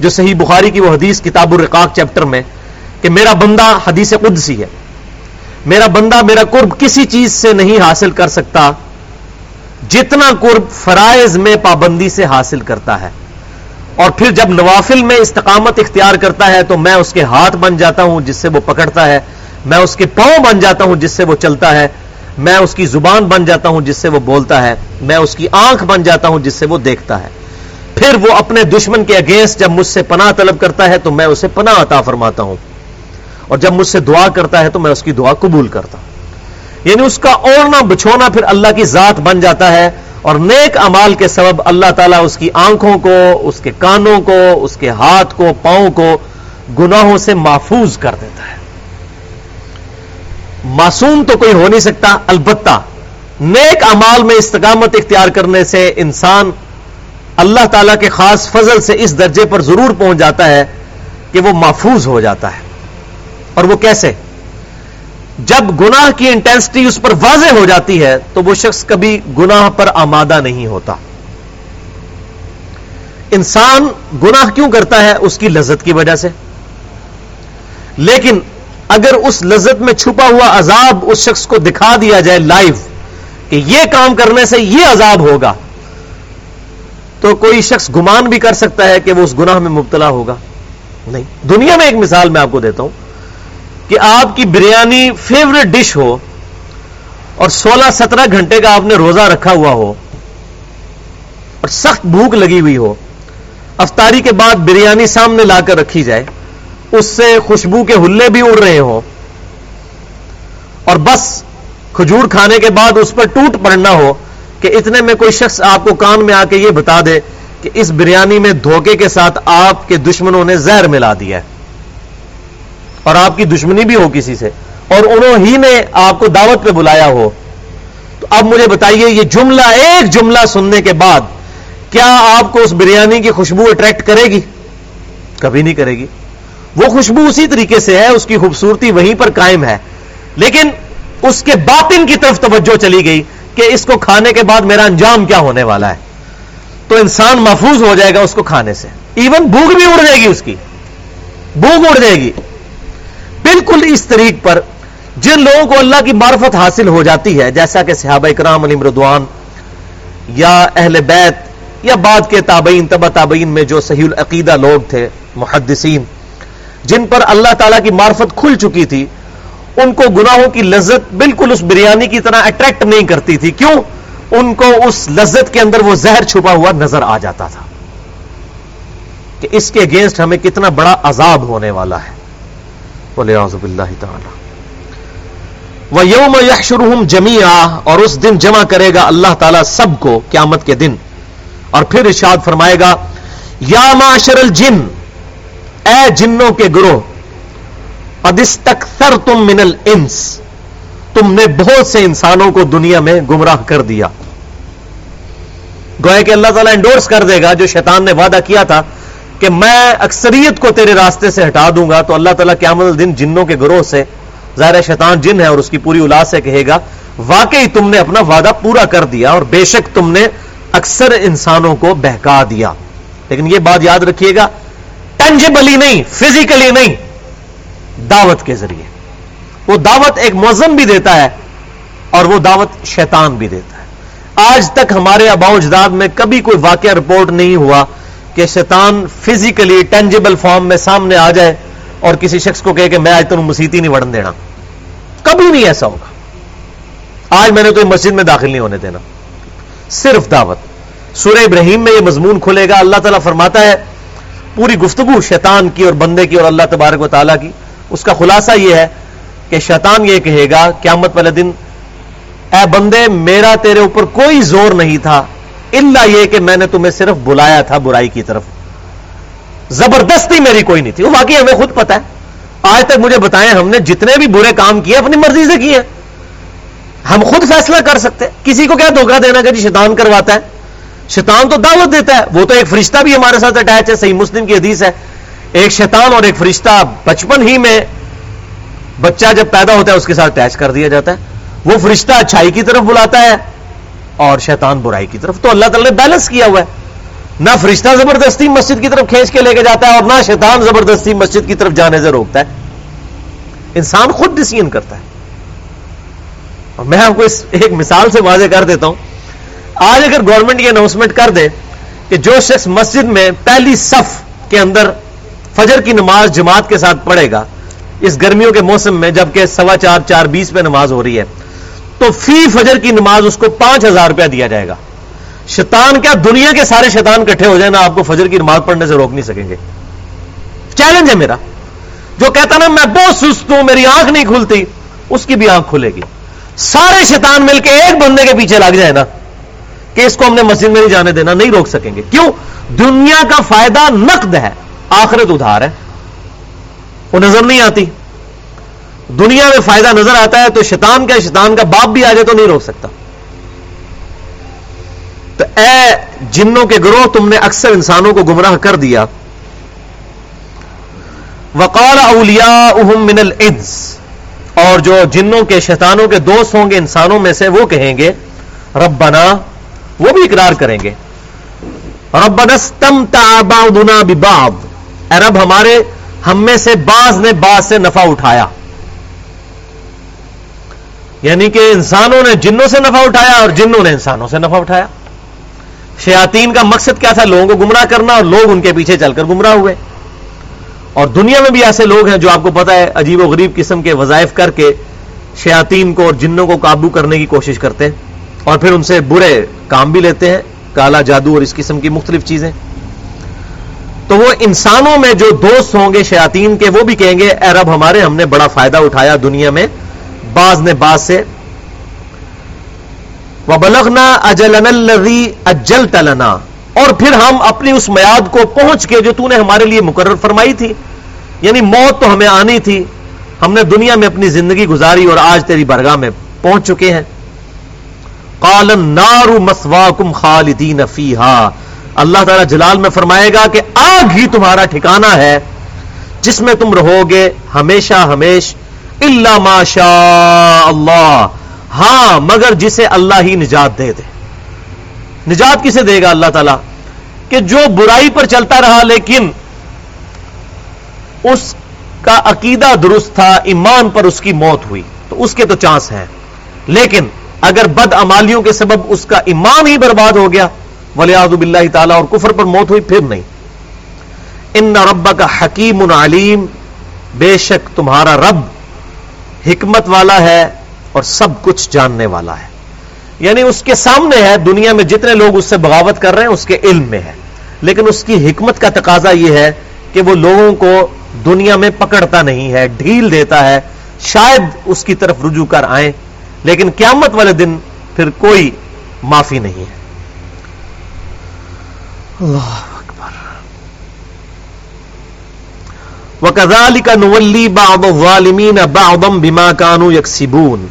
[SPEAKER 1] جو صحیح بخاری کی وہ حدیث کتاب الرقاق چیپٹر میں کہ میرا بندہ حدیث قدسی ہے۔ میرا بندہ میرا قرب کسی چیز سے نہیں حاصل کر سکتا، جتنا قرب فرائض میں پابندی سے حاصل کرتا ہے۔ اور پھر جب نوافل میں استقامت اختیار کرتا ہے تو میں اس کے ہاتھ بن جاتا ہوں جس سے وہ پکڑتا ہے، میں اس کے پاؤں بن جاتا ہوں جس سے وہ چلتا ہے، میں اس کی زبان بن جاتا ہوں جس سے وہ بولتا ہے، میں اس کی آنکھ بن جاتا ہوں جس سے وہ دیکھتا ہے۔ پھر وہ اپنے دشمن کے اگینسٹ جب مجھ سے پناہ طلب کرتا ہے تو میں اسے پناہ عطا فرماتا ہوں۔ اور جب مجھ سے دعا کرتا ہے تو میں اس کی دعا قبول کرتا ہوں۔ یعنی اس کا اوڑنا بچھونا پھر اللہ کی ذات بن جاتا ہے۔ اور نیک امال کے سبب اللہ تعالیٰ اس کی آنکھوں کو، اس کے کانوں کو، اس کے ہاتھ کو، پاؤں کو گناہوں سے محفوظ کر دیتا ہے۔ معصوم تو کوئی ہو نہیں سکتا، البتہ نیک امال میں استقامت اختیار کرنے سے انسان اللہ تعالیٰ کے خاص فضل سے اس درجے پر ضرور پہنچ جاتا ہے کہ وہ محفوظ ہو جاتا ہے۔ اور وہ کیسے؟ جب گناہ کی انٹینسٹی اس پر واضح ہو جاتی ہے، تو وہ شخص کبھی گناہ پر آمادہ نہیں ہوتا۔ انسان گناہ کیوں کرتا ہے؟ اس کی لذت کی وجہ سے۔ لیکن اگر اس لذت میں چھپا ہوا عذاب اس شخص کو دکھا دیا جائے لائیو کہ یہ کام کرنے سے یہ عذاب ہوگا، تو کوئی شخص گمان بھی کر سکتا ہے کہ وہ اس گناہ میں مبتلا ہوگا۔ نہیں، دنیا میں ایک مثال میں آپ کو دیتا ہوں۔ کہ آپ کی بریانی فیوریٹ ڈش ہو اور سولہ سترہ گھنٹے کا آپ نے روزہ رکھا ہوا ہو اور سخت بھوک لگی ہوئی ہو، افطاری کے بعد بریانی سامنے لا کر رکھی جائے، اس سے خوشبو کے ہلے بھی اڑ رہے ہوں۔ اور بس کھجور کھانے کے بعد اس پر ٹوٹ پڑنا ہو کہ اتنے میں کوئی شخص آپ کو کان میں آ کے یہ بتا دے کہ اس بریانی میں دھوکے کے ساتھ آپ کے دشمنوں نے زہر ملا دیا ہے۔ اور آپ کی دشمنی بھی ہو کسی سے اور انہوں ہی نے آپ کو دعوت پہ بلایا ہو تو اب مجھے بتائیے یہ جملہ ایک جملہ سننے کے بعد کیا آپ کو اس بریانی کی خوشبو اٹریکٹ کرے گی؟ کبھی نہیں کرے گی۔ وہ خوشبو اسی طریقے سے ہے، اس کی خوبصورتی وہیں پر قائم ہے۔ لیکن اس کے باطن کی طرف توجہ چلی گئی کہ اس کو کھانے کے بعد میرا انجام کیا ہونے والا ہے۔ تو انسان محفوظ ہو جائے گا اس کو کھانے سے۔ ایون بھوک بھی اڑ جائے گی اس کی۔ بھوک اڑ جائے گی۔ بالکل اس طریق پر جن لوگوں کو اللہ کی معرفت حاصل ہو جاتی ہے، جیسا کہ صحابہ اکرام علی مردوان یا اہل بیت یا بعد کے تابعین تبا تابعین میں جو صحیح العقیدہ لوگ تھے، محدثین، جن پر اللہ تعالیٰ کی معرفت کھل چکی تھی، ان کو گناہوں کی لذت بالکل اس بریانی کی طرح اٹریکٹ نہیں کرتی تھی۔ کیوں؟ ان کو اس لذت کے اندر وہ زہر چھپا ہوا نظر آ جاتا تھا کہ اس کے اگینسٹ ہمیں کتنا بڑا عذاب ہونے والا ہے۔ بولے اللہ تعالی۔ وہ یوم یحشرہم جمیا اور اس دن جمع کرے گا اللہ تعالیٰ سب کو قیامت کے دن۔ اور پھر ارشاد فرمائے گا، یا معاشر الجن، اے جنوں کے گروہ ادستکثر تم من الانس، تم نے بہت سے انسانوں کو دنیا میں گمراہ کر دیا۔ گوئے کہ اللہ تعالیٰ انڈورس کر دے گا جو شیطان نے وعدہ کیا تھا۔ کہ میں اکثریت کو تیرے راستے سے ہٹا دوں گا تو اللہ تعالیٰ قیامت الدن جنوں کے گروہ سے، ظاہر شیطان جن ہے اور اس کی پوری اولاد سے کہے گا، واقعی تم نے اپنا وعدہ پورا کر دیا اور بے شک تم نے اکثر انسانوں کو بہکا دیا۔ لیکن یہ بات یاد رکھیے گا ٹینجیبلی نہیں فزیکلی نہیں، دعوت کے ذریعے۔ وہ دعوت ایک موزم بھی دیتا ہے اور وہ دعوت شیطان بھی دیتا ہے۔ آج تک ہمارے اباؤ اجداد میں کبھی کوئی واقعہ رپورٹ نہیں ہوا کہ شیطان فزیکلی ٹینجیبل فارم میں سامنے آ جائے اور کسی شخص کو کہے کہ میں آج تم مسیتی نہیں وڑن دینا۔ کبھی نہیں ایسا ہوگا۔ آج میں نے تو مسجد میں داخل نہیں ہونے دینا۔ صرف دعوت۔ سورہ ابراہیم میں یہ مضمون کھلے گا۔ اللہ تعالیٰ فرماتا ہے، پوری گفتگو شیطان کی اور بندے کی اور اللہ تبارک و تعالیٰ کی۔ اس کا خلاصہ یہ ہے کہ شیطان یہ کہے گا، قیامت والے دن، اے بندے، میرا تیرے اوپر کوئی زور نہیں تھا۔ اللہ یہ کہ میں نے تمہیں صرف بلایا تھا برائی کی طرف۔ زبردستی میری کوئی نہیں تھی، وہ واقعی ہمیں خود پتا ہے۔ آج تک مجھے بتائیں ہم نے جتنے بھی برے کام کیے، اپنی مرضی سے کیے۔ ہم خود فیصلہ کر سکتے کسی کو کیا دھوکہ دینا کہ جی شیطان کرواتا ہے؟ شیطان تو دعوت دیتا ہے۔ وہ تو ایک فرشتہ بھی ہمارے ساتھ اٹیچ ہے، صحیح مسلم کی حدیث ہے۔ ایک شیطان اور ایک فرشتہ بچپن ہی میں بچہ جب پیدا ہوتا ہے، اس کے ساتھ اٹیچ کر دیا جاتا ہے۔ وہ فرشتہ اچھائی کی طرف بلاتا ہے۔ اور شیطان برائی کی طرف۔ تو اللہ تعالیٰ نے بیلنس کیا ہوا ہے۔ نہ فرشتہ زبردستی مسجد کی طرف کھینچ کے لے کے جاتا ہے اور نہ شیطان زبردستی مسجد کی طرف جانے سے روکتا ہے۔ انسان خود ڈسیزن کرتا ہے۔ اور میں آپ کو اس ایک مثال سے واضح کر دیتا ہوں۔ آج اگر گورنمنٹ یہ اناؤنسمنٹ کر دے کہ جو شخص مسجد میں پہلی صف کے اندر فجر کی نماز جماعت کے ساتھ پڑھے گا، اس گرمیوں کے موسم میں جبکہ سوا چار چار بیس پہ نماز ہو رہی ہے تو فی فجر کی نماز اس کو پانچ ہزار روپیہ دیا جائے گا۔ شیطان کیا دنیا کے سارے شیطان کٹھے ہو جائیں نا آپ کو فجر کی نماز پڑھنے سے روک نہیں سکیں گے؟ چیلنج ہے میرا۔ جو کہتا نا میں بہت سست ہوں، میری آنکھ نہیں کھلتی، اس کی بھی آنکھ کھلے گی۔ سارے شیطان مل کے ایک بندے کے پیچھے لگ جائے نا کہ اس کو ہم نے مسجد میں نہیں جانے دینا، نہیں روک سکیں گے۔ کیوں؟ دنیا کا فائدہ نقد ہے، آخرت ادھار ہے۔ وہ نظر نہیں آتی۔ دنیا میں فائدہ نظر آتا ہے تو شیطان کا شیطان کا باپ بھی آ جائے تو نہیں روک سکتا۔ تو اے جنوں کے گروہ، تم نے اکثر انسانوں کو گمراہ کر دیا۔ وقال اولیاء من الانس، اور جو جنوں کے، شیطانوں کے دوست ہوں گے، انسانوں میں سے وہ کہیں گے، ربنا، وہ بھی اقرار کریں گے۔ ربنا استمتع بعضنا ببعض۔ اے رب، ہمارے، ہم میں سے بعض نے بعض سے نفع اٹھایا۔ یعنی کہ انسانوں نے جنوں سے نفع اٹھایا اور جنوں نے انسانوں سے نفع اٹھایا۔ شیاطین کا مقصد کیا تھا؟ لوگوں کو گمراہ کرنا اور لوگ ان کے پیچھے چل کر گمراہ ہوئے۔ اور دنیا میں بھی ایسے لوگ ہیں جو آپ کو پتا ہے، عجیب و غریب قسم کے وظائف کر کے شیاطین کو اور جنوں کو قابو کرنے کی کوشش کرتے ہیں اور پھر ان سے برے کام بھی لیتے ہیں۔ کالا جادو اور اس قسم کی مختلف چیزیں۔ تو وہ انسانوں میں جو دوست ہوں گے شیاطین کے، وہ بھی کہیں گے، اے رب، ہمارے ہم نے بڑا فائدہ اٹھایا دنیا میں بعض نے بعض سے وہ بلغنا اجلن الذی اجل تلنا اور پھر ہم اپنی اس میاد کو پہنچ کے جو تو نے ہمارے لیے مقرر فرمائی تھی یعنی موت تو ہمیں آنی تھی، ہم نے دنیا میں اپنی زندگی گزاری اور آج تیری برگاہ میں پہنچ چکے ہیں۔ قال النار مسواکم خالدین فیہا اللہ تعالی جلال میں فرمائے گا کہ آگ ہی تمہارا ٹھکانہ ہے، جس میں تم رہو گے ہمیشہ ہمیش۔ الا ما شاء اللہ ہاں مگر جسے اللہ ہی نجات دے دے۔ نجات کسے دے گا اللہ تعالی؟ کہ جو برائی پر چلتا رہا، لیکن اس کا عقیدہ درست تھا، ایمان پر اس کی موت ہوئی۔ تو اس کے تو چانس ہیں۔ لیکن اگر بد امالیوں کے سبب اس کا ایمان ہی برباد ہو گیا ولیاض باللہ تعالیٰ، اور کفر پر موت ہوئی، پھر نہیں۔ ان رب کا حکیم علیم۔ بے شک تمہارا رب حکمت والا ہے اور سب کچھ جاننے والا ہے۔ یعنی اس کے سامنے ہے، دنیا میں جتنے لوگ اس سے بغاوت کر رہے ہیں، اس کے علم میں ہے۔ لیکن اس کی حکمت کا تقاضا یہ ہے کہ وہ لوگوں کو دنیا میں پکڑتا نہیں ہے، ڈھیل دیتا ہے۔ شاید اس کی طرف رجوع کر آئیں، لیکن قیامت والے دن پھر کوئی معافی نہیں ہے۔ اللہ۔ وَكَذَلِكَ نُوَلِّي بَعْضَ الظَّالِمِينَ بَعْضًا بِمَا كَانُوا يَكْسِبُونَ۔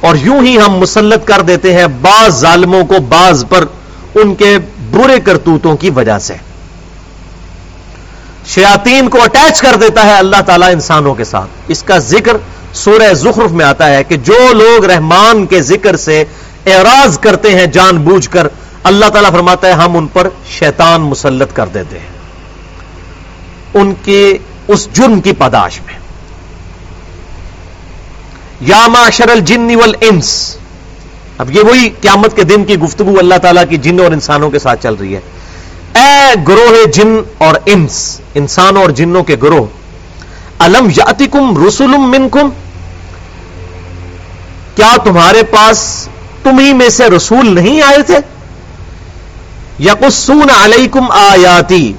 [SPEAKER 1] اور یوں ہی ہم مسلط کر دیتے ہیں بعض ظالموں کو بعض پر ان کے برے کرتوتوں کی وجہ سے۔ شیاطین کو اٹیچ کر دیتا ہے اللہ تعالیٰ انسانوں کے ساتھ۔ اس کا ذکر سورہ زخرف میں آتا ہے کہ جو لوگ رحمان کے ذکر سے اعراض کرتے ہیں جان بوجھ کر، اللہ تعالیٰ فرماتا ہے ہم ان پر شیطان مسلط کر دیتے ہیں۔ ان کے اس جرم کی پاداش میں۔ یا معاشر الجن والانس۔ اب یہ وہی قیامت کے دن کی گفتگو اللہ تعالیٰ کی جن اور انسانوں کے ساتھ چل رہی ہے۔ اے گروہ جن اور انس، انسانوں اور جنوں کے گروہ، الم یاتکم رسول منکم؟ کیا تمہارے پاس تمہیں میں سے رسول نہیں آئے تھے؟ یقصون علیکم آیاتی۔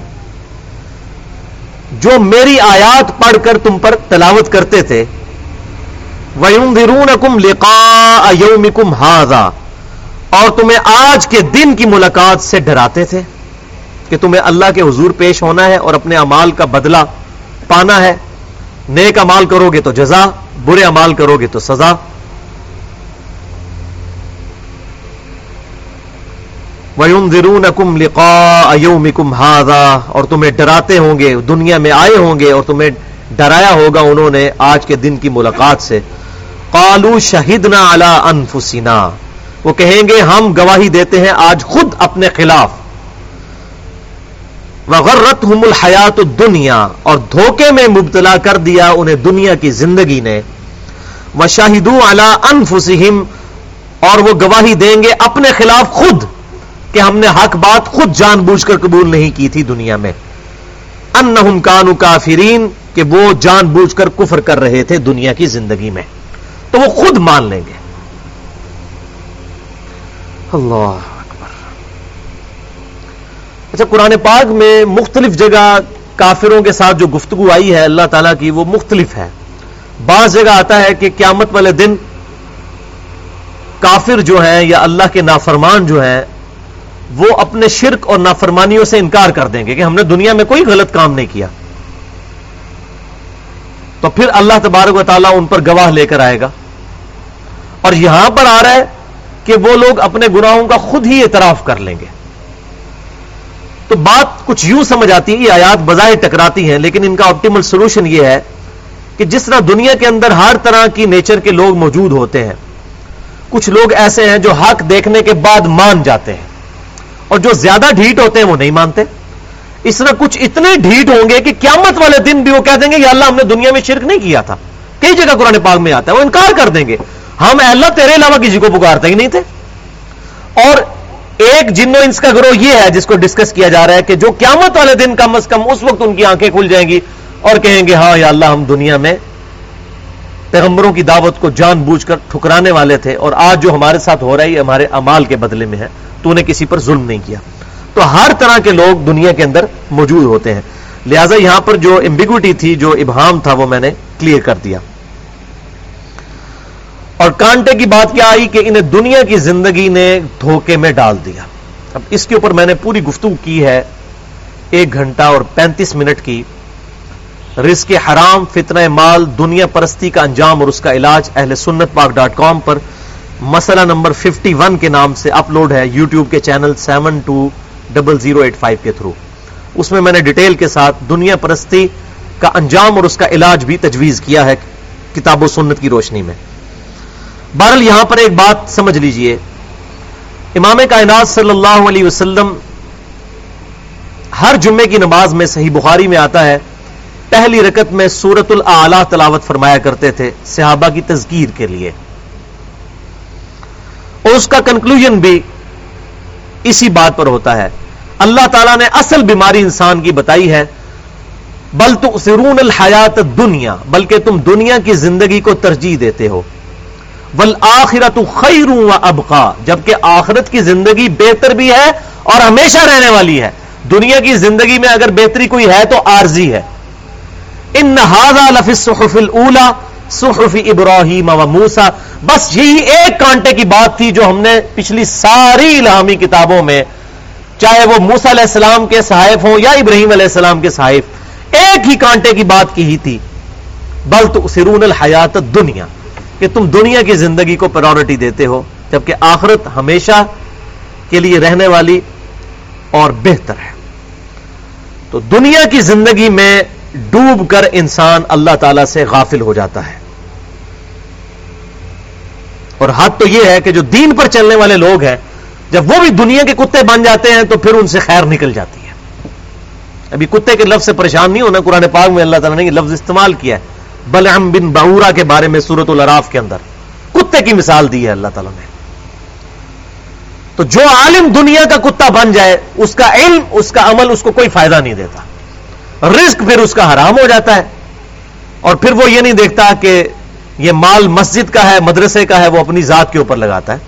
[SPEAKER 1] جو میری آیات پڑھ کر تم پر تلاوت کرتے تھے، وَيُنذِرُونَكُمْ لِقَاءَ يَوْمِكُمْ هَذَا، اور تمہیں آج کے دن کی ملاقات سے ڈراتے تھے کہ تمہیں اللہ کے حضور پیش ہونا ہے اور اپنے امال کا بدلہ پانا ہے۔ نیک امال کرو گے تو جزا، برے امال کرو گے تو سزا۔ وَيُنذِرُونَكُمْ لِقَاءَ يَوْمِكُمْ هَذَا، اور تمہیں ڈراتے ہوں گے، دنیا میں آئے ہوں گے، اور تمہیں ڈرایا ہوگا انہوں نے آج کے دن کی ملاقات سے۔ قالوا شہدنا علی انفسنا وہ کہیں گے، ہم گواہی دیتے ہیں آج خود اپنے خلاف۔ وغرتهم الحیات الدنیا اور دھوکے میں مبتلا کر دیا انہیں دنیا کی زندگی نے۔ وشاہدوا علی انفسہم اور وہ گواہی دیں گے اپنے خلاف خود۔ کہ ہم نے حق بات خود جان بوجھ کر قبول نہیں کی تھی دنیا میں۔ انہم کانوا کافرین، کہ وہ جان بوجھ کر کفر کر رہے تھے دنیا کی زندگی میں۔ تو وہ خود مان لیں گے۔ اللہ اکبر۔ اچھا قرآن پاک میں مختلف جگہ کافروں کے ساتھ جو گفتگو آئی ہے، اللہ تعالیٰ کی وہ مختلف ہے۔ بعض جگہ آتا ہے کہ قیامت والے دن کافر جو ہیں یا اللہ کے نافرمان جو ہیں وہ اپنے شرک اور نافرمانیوں سے انکار کر دیں گے کہ ہم نے دنیا میں کوئی غلط کام نہیں کیا۔ تو پھر اللہ تبارک و تعالیٰ ان پر گواہ لے کر آئے گا۔ اور یہاں پر آ رہا ہے کہ وہ لوگ اپنے گناہوں کا خود ہی اعتراف کر لیں گے۔ تو بات کچھ یوں سمجھ آتی ہے، یہ آیات بظاہر ٹکراتی ہیں، لیکن ان کا آپٹیمل سولوشن یہ ہے کہ جس طرح دنیا کے اندر ہر طرح کی نیچر کے لوگ موجود ہوتے ہیں، کچھ لوگ ایسے ہیں جو حق دیکھنے کے بعد مان جاتے ہیں۔ اور جو زیادہ ڈھیٹ ہوتے ہیں وہ نہیں مانتے؟ اس طرح کچھ اتنے ڈھیٹ ہوں گے کہ قیامت والے دن بھی وہ کہہ دیں گے، یا اللہ ہم نے دنیا میں شرک نہیں کیا تھا۔ کئی جگہ قرآن پاک میں آتا ہے، وہ انکار کر دیں گے۔ ہم اللہ تیرے علاوہ کسی کو پکارتے ہی نہیں تھے۔ اور ایک جنو انس کا گروہ یہ ہے، جس کو ڈسکس کیا جا رہا ہے کہ جو قیامت والے دن کم از کم اس وقت ان کی آنکھیں کھل جائیں گی اور کہیں گے ہاں یا اللہ ہم دنیا میں پیغمبروں کی دعوت کو جان بوجھ کر ٹھکرانے والے تھے اور آج جو ہمارے ساتھ ہو رہا ہے، یہ ہمارے امال کے بدلے میں ہے۔ تو نے کسی پر ظلم نہیں کیا۔ تو ہر طرح کے لوگ دنیا کے اندر موجود ہوتے ہیں۔ لہذا یہاں پر جو امبیگوٹی تھی، جو ابہام تھا، وہ میں نے کلیئر کر دیا۔ اور کانٹے کی بات کیا آئی کہ انہیں دنیا کی زندگی نے دھوکے میں ڈال دیا۔ اب اس کے اوپر میں نے پوری گفتگو کی ہے۔ ایک گھنٹہ اور پینتیس منٹ کی۔ رزق حرام، فتنہ مال، دنیا پرستی کا انجام اور اس کا علاج اہل سنت پاک ڈاٹ کام پر۔ مسئلہ نمبر ففٹی ون کے نام سے اپلوڈ ہے یوٹیوب کے channel seven two double zero eight five کے تھرو۔ اس میں میں نے ڈیٹیل کے ساتھ دنیا پرستی کا انجام اور اس کا علاج بھی تجویز کیا ہے کتاب و سنت کی روشنی میں۔ بہرحال یہاں پر ایک بات سمجھ لیجیے۔ امام کائنات صلی اللہ علیہ وسلم ہر جمعے کی نماز میں صحیح بخاری میں آتا ہے۔ پہلی رکت میں سورت العلی تلاوت فرمایا کرتے تھے صحابہ کی تذکیر کے لیے۔ اور اس کا کنکلوژن بھی اسی بات پر ہوتا ہے۔ اللہ تعالیٰ نے اصل بیماری انسان کی بتائی ہے، بل تو سرون الحیات دنیا بلکہ تم دنیا کی زندگی کو ترجیح دیتے ہو۔ بل آخرت خیروں ابقا، جبکہ آخرت کی زندگی بہتر بھی ہے اور ہمیشہ رہنے والی ہے۔ دنیا کی زندگی میں اگر بہتری کوئی ہے تو عارضی ہے۔ ان نہادا لفظ صحف ابراہیم و موسا بس یہی ایک کانٹے کی بات تھی جو ہم نے پچھلی ساری الہامی کتابوں میں، چاہے وہ موسا علیہ السلام کے صحائف ہوں یا ابراہیم علیہ السلام کے صحائف، ایک ہی کانٹے کی بات کی ہی تھی۔ بل تو سرون الحیات دنیا کہ تم دنیا کی زندگی کو پرورٹی دیتے ہو، جبکہ آخرت ہمیشہ کے لیے رہنے والی اور بہتر ہے۔ تو دنیا کی زندگی میں ڈوب کر انسان اللہ تعالی سے غافل ہو جاتا ہے۔ اور حد تو یہ ہے کہ جو دین پر چلنے والے لوگ ہیں، جب وہ بھی دنیا کے کتے بن جاتے ہیں تو پھر ان سے خیر نکل جاتی ہے۔ ابھی کتے کے لفظ سے پریشان نہیں ہونا، قرآن پاک میں اللہ تعالیٰ نے یہ لفظ استعمال کیا ہے۔ بلعم بن بہورا کے بارے میں سورت العراف کے اندر۔ کتے کی مثال دی ہے اللہ تعالیٰ نے۔ تو جو عالم دنیا کا کتا بن جائے، اس کا علم، اس کا عمل، اس کو کوئی فائدہ نہیں دیتا۔ رزق پھر اس کا حرام ہو جاتا ہے۔ اور پھر وہ یہ نہیں دیکھتا کہ یہ مال مسجد کا ہے، مدرسے کا ہے، وہ اپنی ذات کے اوپر لگاتا ہے۔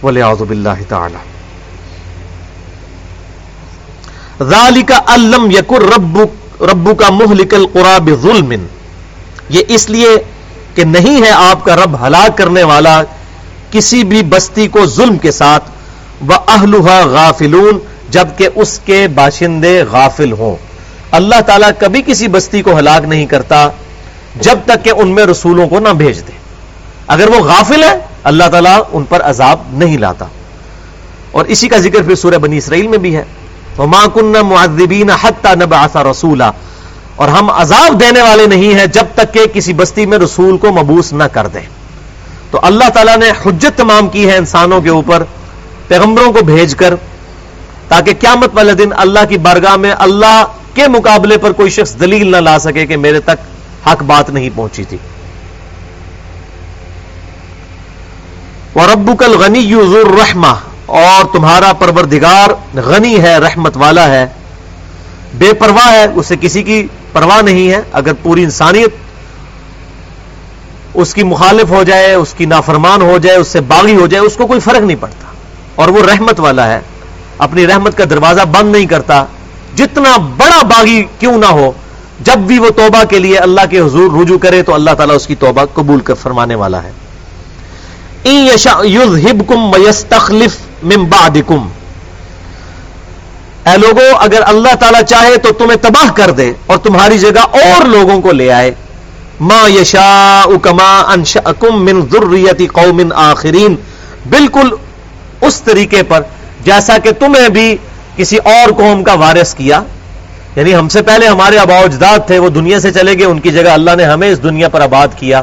[SPEAKER 1] بولے اللہ تعالی کا الم یقر ربو ربو کا مہلکل قراب ظلم یہ اس لیے کہ نہیں ہے آپ کا رب ہلاک کرنے والا کسی بھی بستی کو ظلم کے ساتھ۔ وہ اہلوہا غافلون۔ جبکہ اس کے باشندے غافل ہوں۔ اللہ تعالیٰ کبھی کسی بستی کو ہلاک نہیں کرتا جب تک کہ ان میں رسولوں کو نہ بھیج دے۔ اگر وہ غافل ہے اللہ تعالیٰ ان پر عذاب نہیں لاتا۔ اور اسی کا ذکر پھر سورہ بنی اسرائیل میں بھی ہے۔ وہ ماں کن معذبین حتہ نب آسا رسولہ اور ہم عذاب دینے والے نہیں ہیں جب تک کہ کسی بستی میں رسول کو مبوس نہ کر دیں تو اللہ تعالیٰ نے حجت تمام کی ہے انسانوں کے اوپر، پیغمبروں کو بھیج کر، تاکہ قیامت والے دن اللہ کی بارگاہ میں اللہ کے مقابلے پر کوئی شخص دلیل نہ لا سکے کہ میرے تک حق بات نہیں پہنچی تھی۔ اور ابو کل غنی یوزر رحما اور تمہارا پروردگار غنی ہے، رحمت والا ہے۔ بے پرواہ ہے، اسے کسی کی پرواہ نہیں ہے۔ اگر پوری انسانیت اس کی مخالف ہو جائے، اس کی نافرمان ہو جائے، اس سے باغی ہو جائے، اس کو کوئی فرق نہیں پڑتا۔ اور وہ رحمت والا ہے۔ اپنی رحمت کا دروازہ بند نہیں کرتا۔ جتنا بڑا باغی کیوں نہ ہو، جب بھی وہ توبہ کے لیے اللہ کے حضور رجوع کرے تو اللہ تعالیٰ اس کی توبہ قبول کر فرمانے والا ہے۔ اے لوگوں اگر اللہ تعالیٰ چاہے تو تمہیں تباہ کر دے اور تمہاری جگہ اور لوگوں کو لے آئے۔ ما یشا اکما کما من ذریتی قوم آخرین بالکل اس طریقے پر جیسا کہ تمہیں بھی کسی اور قوم کا وارث کیا۔ یعنی ہم سے پہلے ہمارے ابا اجداد تھے، وہ دنیا سے چلے گئے، ان کی جگہ اللہ نے ہمیں اس دنیا پر آباد کیا۔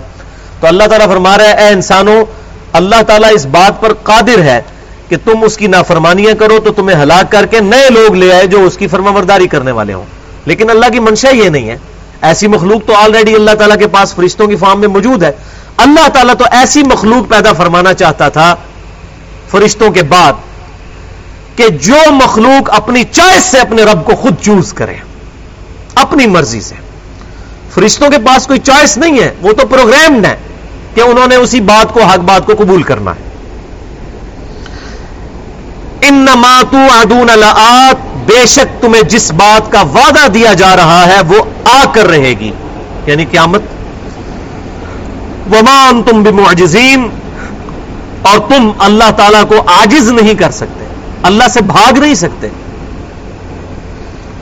[SPEAKER 1] تو اللہ تعالیٰ فرما رہا ہے، اے انسانوں، اللہ تعالیٰ اس بات پر قادر ہے کہ تم اس کی نافرمانیاں کرو تو تمہیں ہلاک کر کے نئے لوگ لے آئے جو اس کی فرما برداری کرنے والے ہوں۔ لیکن اللہ کی منشا یہ نہیں ہے۔ ایسی مخلوق تو آلریڈی اللہ تعالیٰ کے پاس فرشتوں کی فارم میں موجود ہے۔ اللہ تعالیٰ تو ایسی مخلوق پیدا فرمانا چاہتا تھا فرشتوں کے بعد۔ کہ جو مخلوق اپنی چوائس سے اپنے رب کو خود چوز کرے، اپنی مرضی سے۔ فرشتوں کے پاس کوئی چوائس نہیں ہے، وہ تو پروگرامڈ ہے کہ انہوں نے اسی بات کو، حق بات کو قبول کرنا ہے۔ ان ماتو ادون لآت، بے شک تمہیں جس بات کا وعدہ دیا جا رہا ہے، وہ آ کر رہے گی۔ یعنی قیامت۔ ومان تم بمعجزین، اور تم اللہ تعالی کو آجز نہیں کر سکتے۔ اللہ سے بھاگ نہیں سکتے۔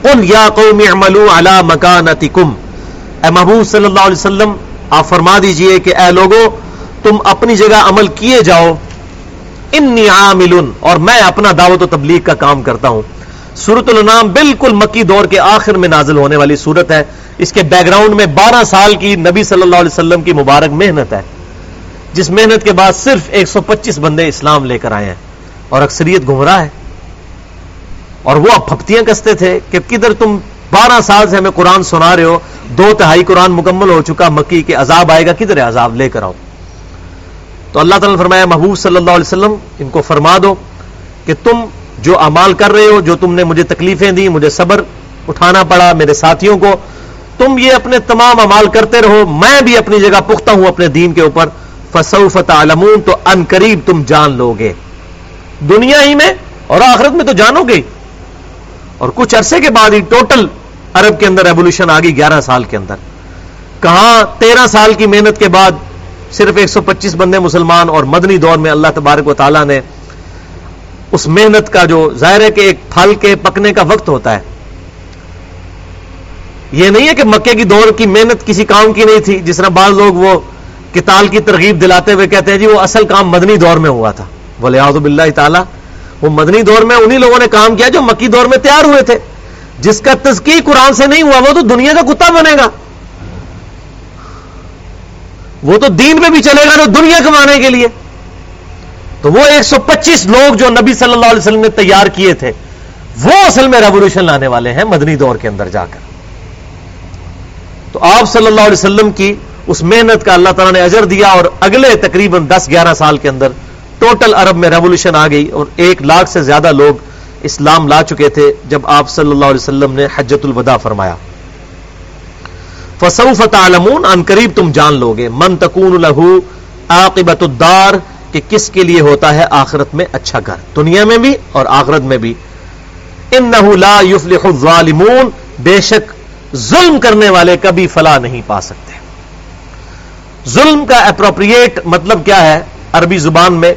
[SPEAKER 1] قل یا قوم اعملوا علی مکانتکم۔ اے محبوب صلی اللہ علیہ وسلم، آپ فرما دیجیے کہ اے لوگوں تم اپنی جگہ عمل کیے جاؤ۔ انی عامل اور میں اپنا دعوت و تبلیغ کا کام کرتا ہوں۔ سورت النام بالکل مکی دور کے آخر میں نازل ہونے والی صورت ہے۔ اس کے بیک گراؤنڈ میں بارہ سال کی نبی صلی اللہ علیہ وسلم کی مبارک محنت ہے۔ جس محنت کے بعد صرف ایک سو پچیس بندے اسلام لے کر آئے ہیں۔ اور اکثریت گمراہ ہے۔ اور وہ اب پھپتیاں کستے تھے کہ کدھر تم بارہ سال سے ہمیں قرآن سنا رہے ہو، دو تہائی قرآن مکمل ہو چکا، مکی کے عذاب آئے گا، کدھر ہے عذاب؟ لے کر آؤ۔ تو اللہ تعالیٰ نے فرمایا، محبوب صلی اللہ علیہ وسلم، ان کو فرما دو کہ تم جو امال کر رہے ہو، جو تم نے مجھے تکلیفیں دی مجھے صبر اٹھانا پڑا میرے ساتھیوں کو، تم یہ اپنے تمام امال کرتے رہو، میں بھی اپنی جگہ پختہ ہوں اپنے دین کے اوپر۔ فسوف تعلمون، تو ان قریب تم جان لو گے دنیا ہی میں اور آخرت میں تو جانو گے اور کچھ عرصے کے بعد ہی ٹوٹل عرب کے اندر ریولیوشن آ گئی گیارہ سال کے اندر۔ کہاں تیرہ سال کی محنت کے بعد صرف ایک سو پچیس بندے مسلمان اور مدنی دور میں اللہ تبارک و تعالیٰ نے اس محنت کا جو ظاہر ہے کہ ایک پھل کے پکنے کا وقت ہوتا ہے۔ یہ نہیں ہے کہ مکے کی دور کی محنت کسی کام کی نہیں تھی۔ جس طرح بعض لوگ وہ کتال کی ترغیب دلاتے ہوئے کہتے ہیں جی وہ اصل کام مدنی دور میں ہوا تھا۔ بولے اللہ تعالیٰ، وہ مدنی دور میں انہی لوگوں نے کام کیا جو مکی دور میں تیار ہوئے تھے۔ جس کا تزکی قرآن سے نہیں ہوا، وہ تو دنیا کا کتا بنے گا۔ وہ تو دین پہ بھی چلے گا جو دنیا کمانے کے لیے۔ تو وہ ایک سو پچیس لوگ جو نبی صلی اللہ علیہ وسلم نے تیار کیے تھے، وہ اصل میں ریولیوشن لانے والے ہیں مدنی دور کے اندر جا کر۔ تو آپ صلی اللہ علیہ وسلم کی اس محنت کا اللہ تعالیٰ نے اجر دیا اور اگلے تقریباً دس گیارہ سال کے اندر ٹوٹل عرب میں ریولیوشن آ گئی اور ایک لاکھ سے زیادہ لوگ اسلام لا چکے تھے جب آپ صلی اللہ علیہ وسلم نے حجت الوداع فرمایا۔ فصوف تعلمون، ان قریب تم جان لو گے۔ من تکون لہو عاقبت الدار، کہ کس کے لیے ہوتا ہے آخرت میں اچھا گھر۔ دنیا میں بھی اور آخرت میں بھی۔ انه لا يفلح الظالمون، بے شک ظلم کرنے والے کبھی فلا نہیں پا سکتے۔ ظلم کا اپروپریٹ مطلب کیا ہے؟ عربی زبان میں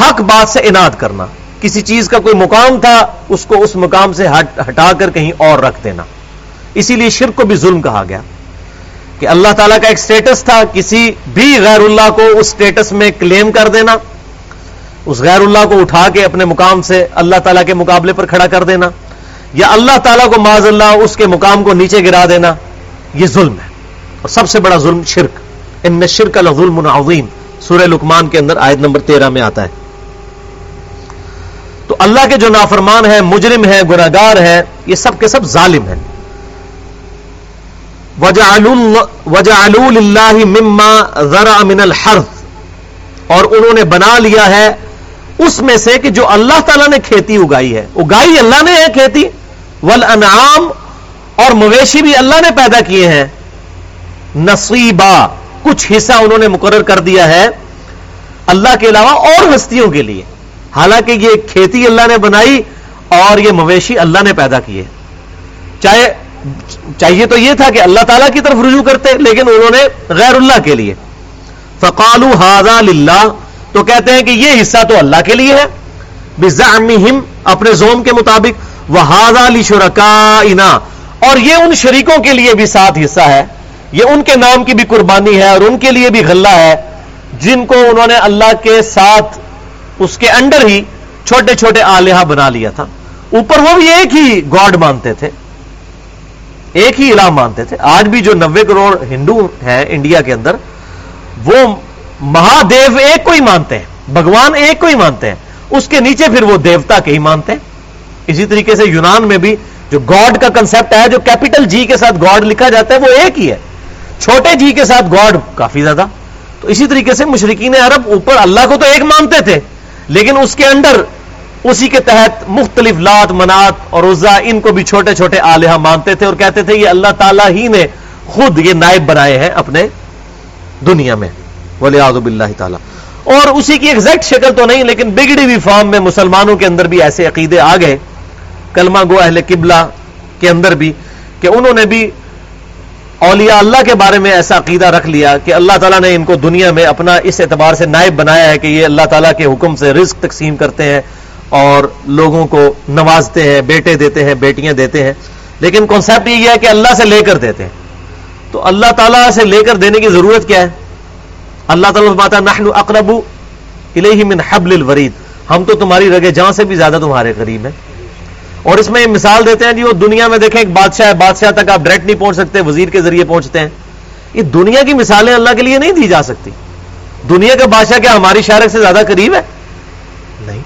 [SPEAKER 1] حق بات سے اناد کرنا۔ کسی چیز کا کوئی مقام تھا، اس کو اس مقام سے ہٹا کر کہیں اور رکھ دینا۔ اسی لیے شرک کو بھی ظلم کہا گیا۔ کہ اللہ تعالیٰ کا ایک سٹیٹس تھا، کسی بھی غیر اللہ کو اس سٹیٹس میں کلیم کر دینا۔ اس غیر اللہ کو اٹھا کے اپنے مقام سے اللہ تعالیٰ کے مقابلے پر کھڑا کر دینا۔ یا اللہ تعالیٰ کو معذ اللہ اس کے مقام کو نیچے گرا دینا۔ یہ ظلم ہے۔ اور سب سے بڑا ظلم شرک۔ ان شرک الظلم عظیم۔ سورہ لکمان کے اندر آیت نمبر تیرہ میں آتا ہے۔ تو اللہ کے جو نافرمان ہیں، مجرم ہیں گناگار ہیں، یہ سب کے سب ظالم ہیں۔ اللہ مما ذرا من الحرف اور انہوں نے بنا لیا ہے اس میں سے کہ جو اللہ تعالیٰ نے کھیتی اگائی ہے۔ اگائی اللہ نے ہے کھیتی؟ ول اور مویشی بھی اللہ نے پیدا کیے ہیں۔ نصیبہ کچھ حصہ انہوں نے مقرر کر دیا ہے اللہ کے علاوہ اور ہستیوں کے لیے۔ حالانکہ یہ کھیتی اللہ نے بنائی اور یہ مویشی اللہ نے پیدا کیے۔ چاہے چاہیے تو یہ تھا کہ اللہ تعالیٰ کی طرف رجوع کرتے، لیکن انہوں نے غیر اللہ کے لیے۔ فقالو ہاضا للہ تو کہتے ہیں کہ یہ حصہ تو اللہ کے لیے ہے۔ بزعمہم، اپنے زوم کے مطابق۔ وہ ہاضا لی اور یہ ان شریکوں کے لیے بھی ساتھ حصہ ہے۔ یہ ان کے نام کی بھی قربانی ہے اور ان کے لیے بھی غلہ ہے، جن کو انہوں نے اللہ کے ساتھ اس کے انڈر ہی چھوٹے چھوٹے آلیہ بنا لیا تھا۔ اوپر وہ بھی ایک ہی گاڈ مانتے تھے۔ ایک ہی الہ مانتے تھے۔ آج بھی جو نوے کروڑ ہندو ہیں انڈیا کے اندر، وہ مہادیو ایک کو ہی مانتے ہیں، بھگوان ایک کو ہی مانتے ہیں۔ اس کے نیچے پھر وہ دیوتا کے ہی مانتے ہیں۔ اسی طریقے سے یونان میں بھی جو گاڈ کا کنسپٹ ہے، جو کیپیٹل جی کے ساتھ گاڈ لکھا جاتا ہے، وہ ایک ہی ہے۔ چھوٹے جی کے ساتھ گاڈ کافی زیادہ۔ تو اسی طریقے سے مشرقین عرب اوپر اللہ کو تو ایک مانتے تھے، لیکن اس کے اندر اسی کے تحت مختلف لات، منات اور عزا، ان کو بھی چھوٹے چھوٹے آلیہ مانتے تھے اور کہتے تھے، یہ اللہ تعالیٰ ہی نے خود یہ نائب بنائے ہیں اپنے دنیا میں۔ ولی آزب اللہ تعالیٰ۔ اور اسی کی ایگزیکٹ شکل تو نہیں، لیکن بگڑی ہوئی فارم میں مسلمانوں کے اندر بھی ایسے عقیدے آ گئے۔ کلمہ گو اہل قبلہ کے اندر بھی کہ انہوں نے بھی اولیاء اللہ کے بارے میں ایسا عقیدہ رکھ لیا کہ اللہ تعالیٰ نے ان کو دنیا میں اپنا اس اعتبار سے نائب بنایا ہے کہ یہ اللہ تعالیٰ کے حکم سے رزق تقسیم کرتے ہیں اور لوگوں کو نوازتے ہیں، بیٹے دیتے ہیں، بیٹیاں دیتے ہیں۔ لیکن کانسیپٹ یہ ہے کہ اللہ سے لے کر دیتے ہیں۔ تو اللہ تعالیٰ سے لے کر دینے کی ضرورت کیا ہے؟ اللہ تعالیٰ بات نحن اقرب الیہ من حبل الورید۔ ہم تو تمہاری رگے جہاں سے بھی زیادہ تمہارے قریب ہیں۔ اور اس میں مثال دیتے ہیں جی وہ دنیا میں دیکھیں، ایک بادشاہ ہے، بادشاہ تک آپ ڈائریکٹ نہیں پہنچ سکتے، وزیر کے ذریعے پہنچتے ہیں۔ یہ دنیا کی مثالیں اللہ کے لیے نہیں دی جا سکتی۔ دنیا کا بادشاہ کیا ہماری شہر سے زیادہ قریب ہے؟ نہیں۔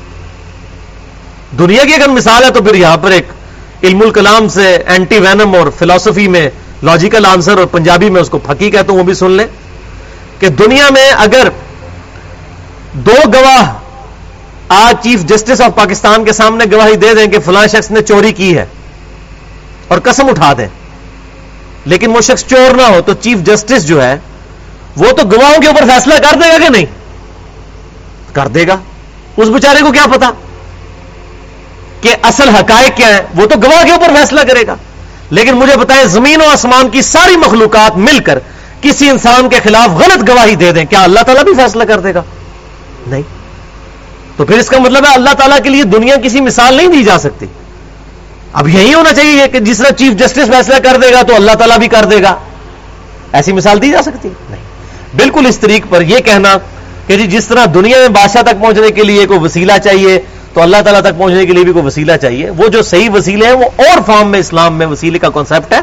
[SPEAKER 1] دنیا کی اگر مثال ہے تو پھر یہاں پر ایک علم الکلام سے اینٹی وینم اور فلاسفی میں لاجیکل آنسر اور پنجابی میں اس کو پھکی کہتا ہوں، وہ بھی سن لیں کہ دنیا میں اگر دو گواہ آج چیف جسٹس آف پاکستان کے سامنے گواہی دے دیں کہ فلاں شخص نے چوری کی ہے اور قسم اٹھا دیں۔ لیکن وہ شخص چور نہ ہو تو چیف جسٹس جو ہے، وہ تو گواہوں کے اوپر فیصلہ کر دے گا کہ نہیں؟ کر دے گا۔ اس بیچارے کو کیا پتا؟ کہ اصل حقائق کیا ہے وہ تو گواہ کے اوپر فیصلہ کرے گا۔ لیکن مجھے بتائیں، زمین و آسمان کی ساری مخلوقات مل کر کسی انسان کے خلاف غلط گواہی دے دیں، کیا اللہ تعالیٰ بھی فیصلہ کر دے گا؟ نہیں۔ تو پھر اس کا مطلب ہے اللہ تعالیٰ کے لیے دنیا کسی مثال نہیں دی جا سکتی۔ اب یہی ہونا چاہیے کہ جس طرح چیف جسٹس فیصلہ کر دے گا تو اللہ تعالیٰ بھی کر دے گا۔ ایسی مثال دی جا سکتی؟ نہیں۔ بالکل اس طریق پر یہ کہنا کہ جی جس طرح دنیا میں بادشاہ تک پہنچنے کے لیے کوئی وسیلہ چاہیے، تو اللہ تعالیٰ تک پہنچنے کے لیے بھی کوئی وسیلہ چاہیے۔ وہ جو صحیح وسیلے ہیں، وہ اور فارم میں اسلام میں وسیلے کا کانسیپٹ ہے۔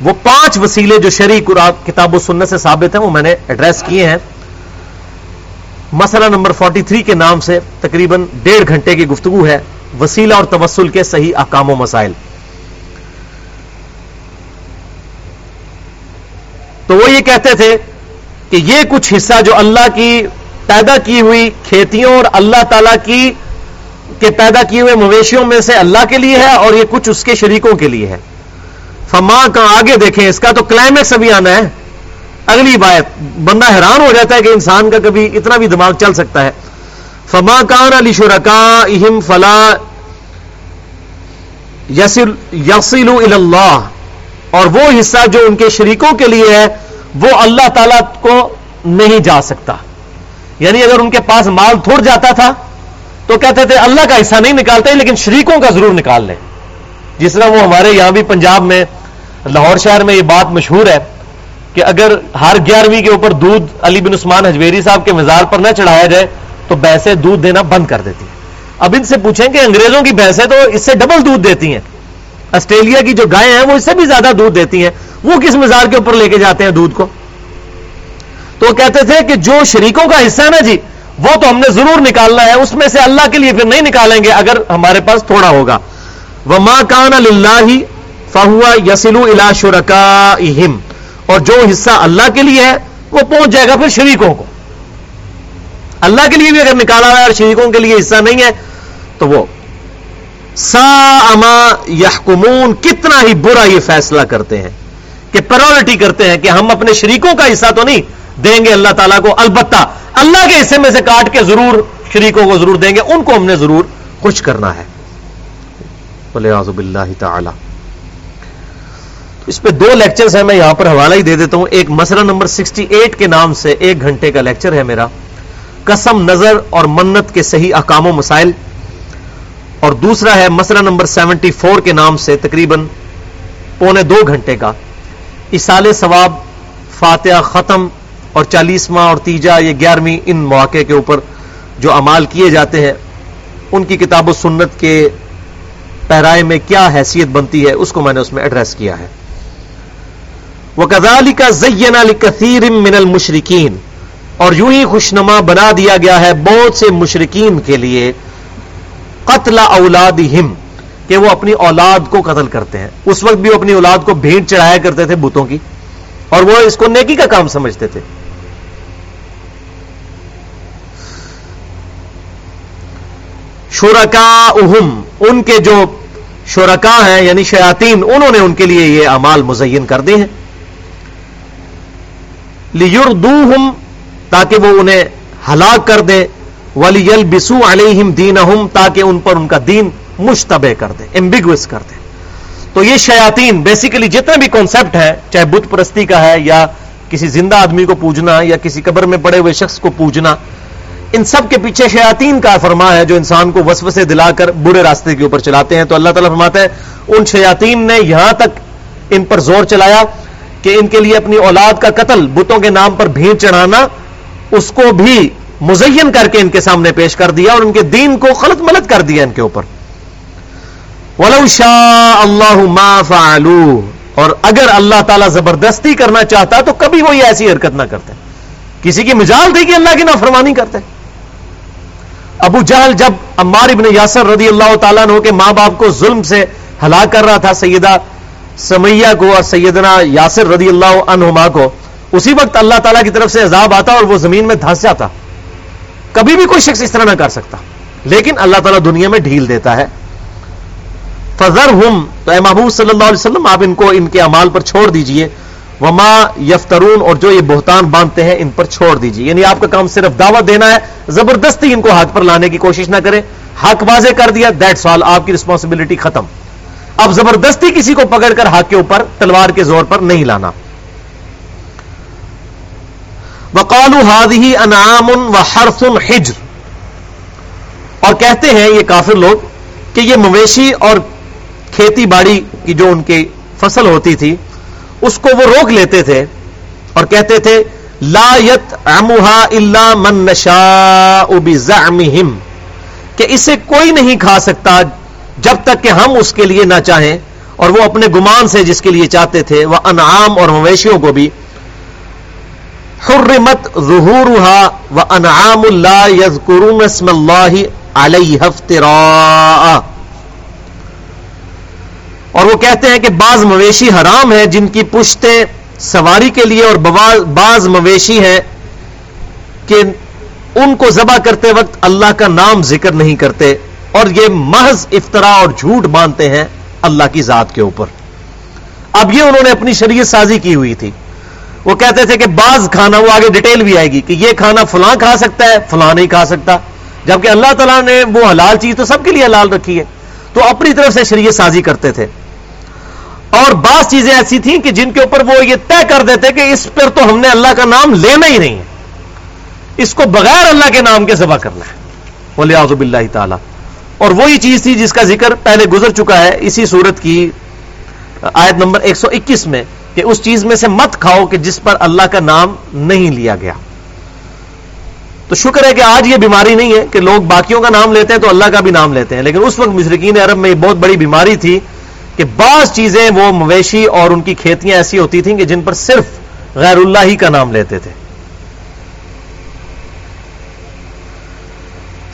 [SPEAKER 1] وہ پانچ وسیلے جو شریع قرآن، کتاب و سنت سے ثابت ہیں، وہ میں نے ایڈریس کیے ہیں۔ مسئلہ نمبر 43 کے نام سے تقریباً ڈیڑھ گھنٹے کی گفتگو ہے وسیلہ اور توسل کے صحیح احکام و مسائل۔ تو وہ یہ کہتے تھے کہ یہ کچھ حصہ جو اللہ کی پیدا کی ہوئی کھیتیوں اور اللہ تعالی کی کے پیدا کیے ہوئے مویشیوں میں سے اللہ کے لیے ہے اور یہ کچھ اس کے شریکوں کے لیے ہے۔ فما کا آگے دیکھیں، اس کا تو کلائمیکس ابھی آنا ہے۔ اگلی بات، بندہ حیران ہو جاتا ہے کہ انسان کا کبھی اتنا بھی دماغ چل سکتا ہے۔ فما کان علی شرکا اہم فلا یسیل اللہ اور وہ حصہ جو ان کے شریکوں کے لیے ہے، وہ اللہ تعالی کو نہیں جا سکتا۔ یعنی اگر ان کے پاس مال تھوڑ جاتا تھا، تو کہتے تھے، اللہ کا حصہ نہیں نکالتے، لیکن شریکوں کا ضرور نکال لیں۔ جس طرح وہ ہمارے یہاں بھی پنجاب میں، لاہور شہر میں یہ بات مشہور ہے۔ کہ اگر ہر گیارہویں کے اوپر دودھ علی بن عثمان حجویری صاحب کے مزار پر نہ چڑھایا جائے تو بھینسیں دودھ دینا بند کر دیتی ہیں۔ اب ان سے پوچھیں کہ انگریزوں کی بھینسیں تو اس سے ڈبل دودھ دیتی ہیں۔ آسٹریلیا کی جو گائے ہیں وہ اس سے بھی زیادہ دودھ دیتی ہیں۔ وہ کس مزار کے اوپر لے کے جاتے ہیں دودھ کو؟ تو کہتے تھے کہ جو شریکوں کا حصہ ہے نا جی وہ تو ہم نے ضرور نکالنا ہے، اس میں سے اللہ کے لیے پھر نہیں نکالیں گے اگر ہمارے پاس تھوڑا ہوگا۔ وہ ماں کان اللہ فہوا یسلو الا شرکا اور جو حصہ اللہ کے لیے ہے، وہ پہنچ جائے گا پھر شریکوں کو۔ اللہ کے لیے بھی اگر نکالا ہے اور شریکوں کے لیے حصہ نہیں ہے، تو وہ سا اما یحکمون، کتنا ہی برا یہ فیصلہ کرتے ہیں، کہ پرورٹی کرتے ہیں کہ ہم اپنے شریکوں کا حصہ تو نہیں دیں گے، اللہ تعالیٰ کو البتہ اللہ کے حصے میں سے کاٹ کے ضرور شریکوں کو ضرور دیں گے، ان کو ہم نے ضرور خوش کرنا ہے۔ اللہ تعالی اس پہ دو لیکچرز ہیں، میں یہاں پر حوالہ ہی دے دیتا ہوں۔ ایک مسئلہ نمبر 68 کے نام سے ایک گھنٹے کا لیکچر ہے میرا۔ قسم، نظر اور منت کے صحیح احکام و مسائل۔ اور دوسرا ہے مسئلہ نمبر 74 کے نام سے تقریباً پونے دو گھنٹے کا۔ اسال ثواب، فاتحہ ختم اور چالیسواں اور تیجا، یہ گیارہویں ان مواقع کے اوپر جو امال کیے جاتے ہیں، ان کی کتاب و سنت کے پیرائے میں کیا حیثیت بنتی ہے، اس کو میں نے اس میں ایڈریس کیا ہے۔ وہ کزالی کا زین علی کثیر من المشرقین اور یوں ہی خوشنما بنا دیا گیا ہے بہت سے مشرقین کے لیے۔ قتل اولاد کہ وہ اپنی اولاد کو قتل کرتے ہیں۔ اس وقت بھی وہ اپنی اولاد کو بھیڑ چڑھایا کرتے تھے بتوں کی، اور وہ اس کو نیکی کا کام سمجھتے تھے۔ شرکا ان کے جو شرکا ہیں یعنی شیاتین انہوں نے ان کے لیے یہ امال مزین کر دی ہیں۔ لیردوہم تاکہ وہ انہیں ہلاک کر دے ولی بسو علیہم دین تاکہ ان پر ان کا دین مشتبہ کر دے ایمبیگوس کر دے تو یہ شیاطین بیسیکلی جتنے بھی کانسیپٹ ہے چاہے بت پرستی کا ہے یا کسی زندہ آدمی کو پوجنا یا کسی قبر میں پڑے ہوئے شخص کو پوجنا، ان سب کے پیچھے شیاطین کا فرما ہے جو انسان کو وسو سے دلا کر برے راستے کے اوپر چلاتے ہیں۔ تو اللہ تعالیٰ فرماتا ہے، ان شیاطین نے یہاں تک ان پر زور چلایا۔ کہ ان کے لیے اپنی اولاد کا قتل، بتوں کے نام پر بھیڑ چڑھانا، اس کو بھی مزین کر کے ان کے سامنے پیش کر دیا اور ان کے دین کو خلط ملت کر دیا ان کے اوپر۔ ولو شاء اللہ ما فعلو اور اگر اللہ تعالیٰ زبردستی کرنا چاہتا تو کبھی وہ ایسی حرکت نہ کرتے۔ کسی کی مجال تھی کہ اللہ کی نافرمانی کرتے۔ ابو جہل جب عمار ابن یاسر رضی اللہ تعالیٰ نے کے ماں باپ کو ظلم سے ہلاک کر رہا تھا، سیدہ سمیہ کو اور سیدنا یاسر رضی اللہ عنہما کو، اسی وقت اللہ تعالیٰ کی طرف سے عذاب آتا اور وہ زمین میں دھس جاتا۔ کبھی بھی کوئی شخص اس طرح نہ کر سکتا۔ لیکن اللہ تعالیٰ دنیا میں ڈھیل دیتا ہے۔ فضر ہم تو اے محبوب صلی اللہ علیہ وسلم، آپ ان کو ان کے امال پر چھوڑ دیجیے۔ وما یفترون، اور جو یہ بہتان باندھتے ہیں، ان پر چھوڑ دیجیے یعنی آپ کا کام صرف دعوت دینا ہے، زبردستی ان کو حق پر لانے کی کوشش نہ کریں حق واضح کر دیا دیٹ سال آپ کی رسپانسبلٹی ختم۔ اب زبردستی کسی کو پکڑ کر حق کے اوپر تلوار کے زور پر نہیں لانا۔ وقالو ہادی انعام و حرف حجر۔ اور کہتے ہیں یہ کافر لوگ کہ یہ مویشی اور کھیتی باڑی کی جو ان کی فصل ہوتی تھی، اس کو وہ روک لیتے تھے اور کہتے تھے، لا یت اموہا اللہ من نشا کہ اسے کوئی نہیں کھا سکتا جب تک کہ ہم اس کے لیے نہ چاہیں اور وہ اپنے گمان سے جس کے لیے چاہتے تھے، وہ انعام اور مویشیوں کو بھی، حرمت ظہورها و انعام اللہ یذکرون اسم اللہ علیہ اور وہ کہتے ہیں کہ بعض مویشی حرام ہے جن کی پشتیں سواری کے لیے اور بعض مویشی ہیں کہ ان کو ذبح کرتے وقت اللہ کا نام ذکر نہیں کرتے۔ اور یہ محض افطرا اور جھوٹ مانتے ہیں اللہ کی ذات کے اوپر۔ اب یہ انہوں نے اپنی شریعت سازی کی ہوئی تھی۔ وہ کہتے تھے کہ بعض کھانا وہ آگے ڈیٹیل بھی آئے گی کہ یہ کھانا فلاں کھا سکتا ہے، فلاں نہیں کھا سکتا۔ جبکہ اللہ تعالیٰ نے وہ حلال چیز تو سب کے لیے حلال رکھی ہے۔ تو اپنی طرف سے شریعت سازی کرتے تھے۔ اور بعض چیزیں ایسی تھیں کہ جن کے اوپر وہ یہ طے کر دیتے کہ اس پر تو ہم نے اللہ کا نام لینا ہی نہیں ہے۔ اس کو بغیر اللہ کے نام کے ذبح کرنا ہے۔ بولے آزب اللہ تعالیٰ۔ اور وہی چیز تھی جس کا ذکر پہلے گزر چکا ہے اسی صورت کی، آیت نمبر 121 میں، کہ اس چیز میں سے مت کھاؤ کہ جس پر اللہ کا نام نہیں لیا گیا۔ تو شکر ہے کہ آج یہ بیماری نہیں ہے کہ لوگ باقیوں کا نام لیتے ہیں تو اللہ کا بھی نام لیتے ہیں، لیکن اس وقت مشرقین عرب میں یہ بہت بڑی بیماری تھی کہ بعض چیزیں وہ مویشی اور ان کی کھیتیاں ایسی ہوتی تھیں کہ جن پر صرف غیر اللہ ہی کا نام لیتے تھے۔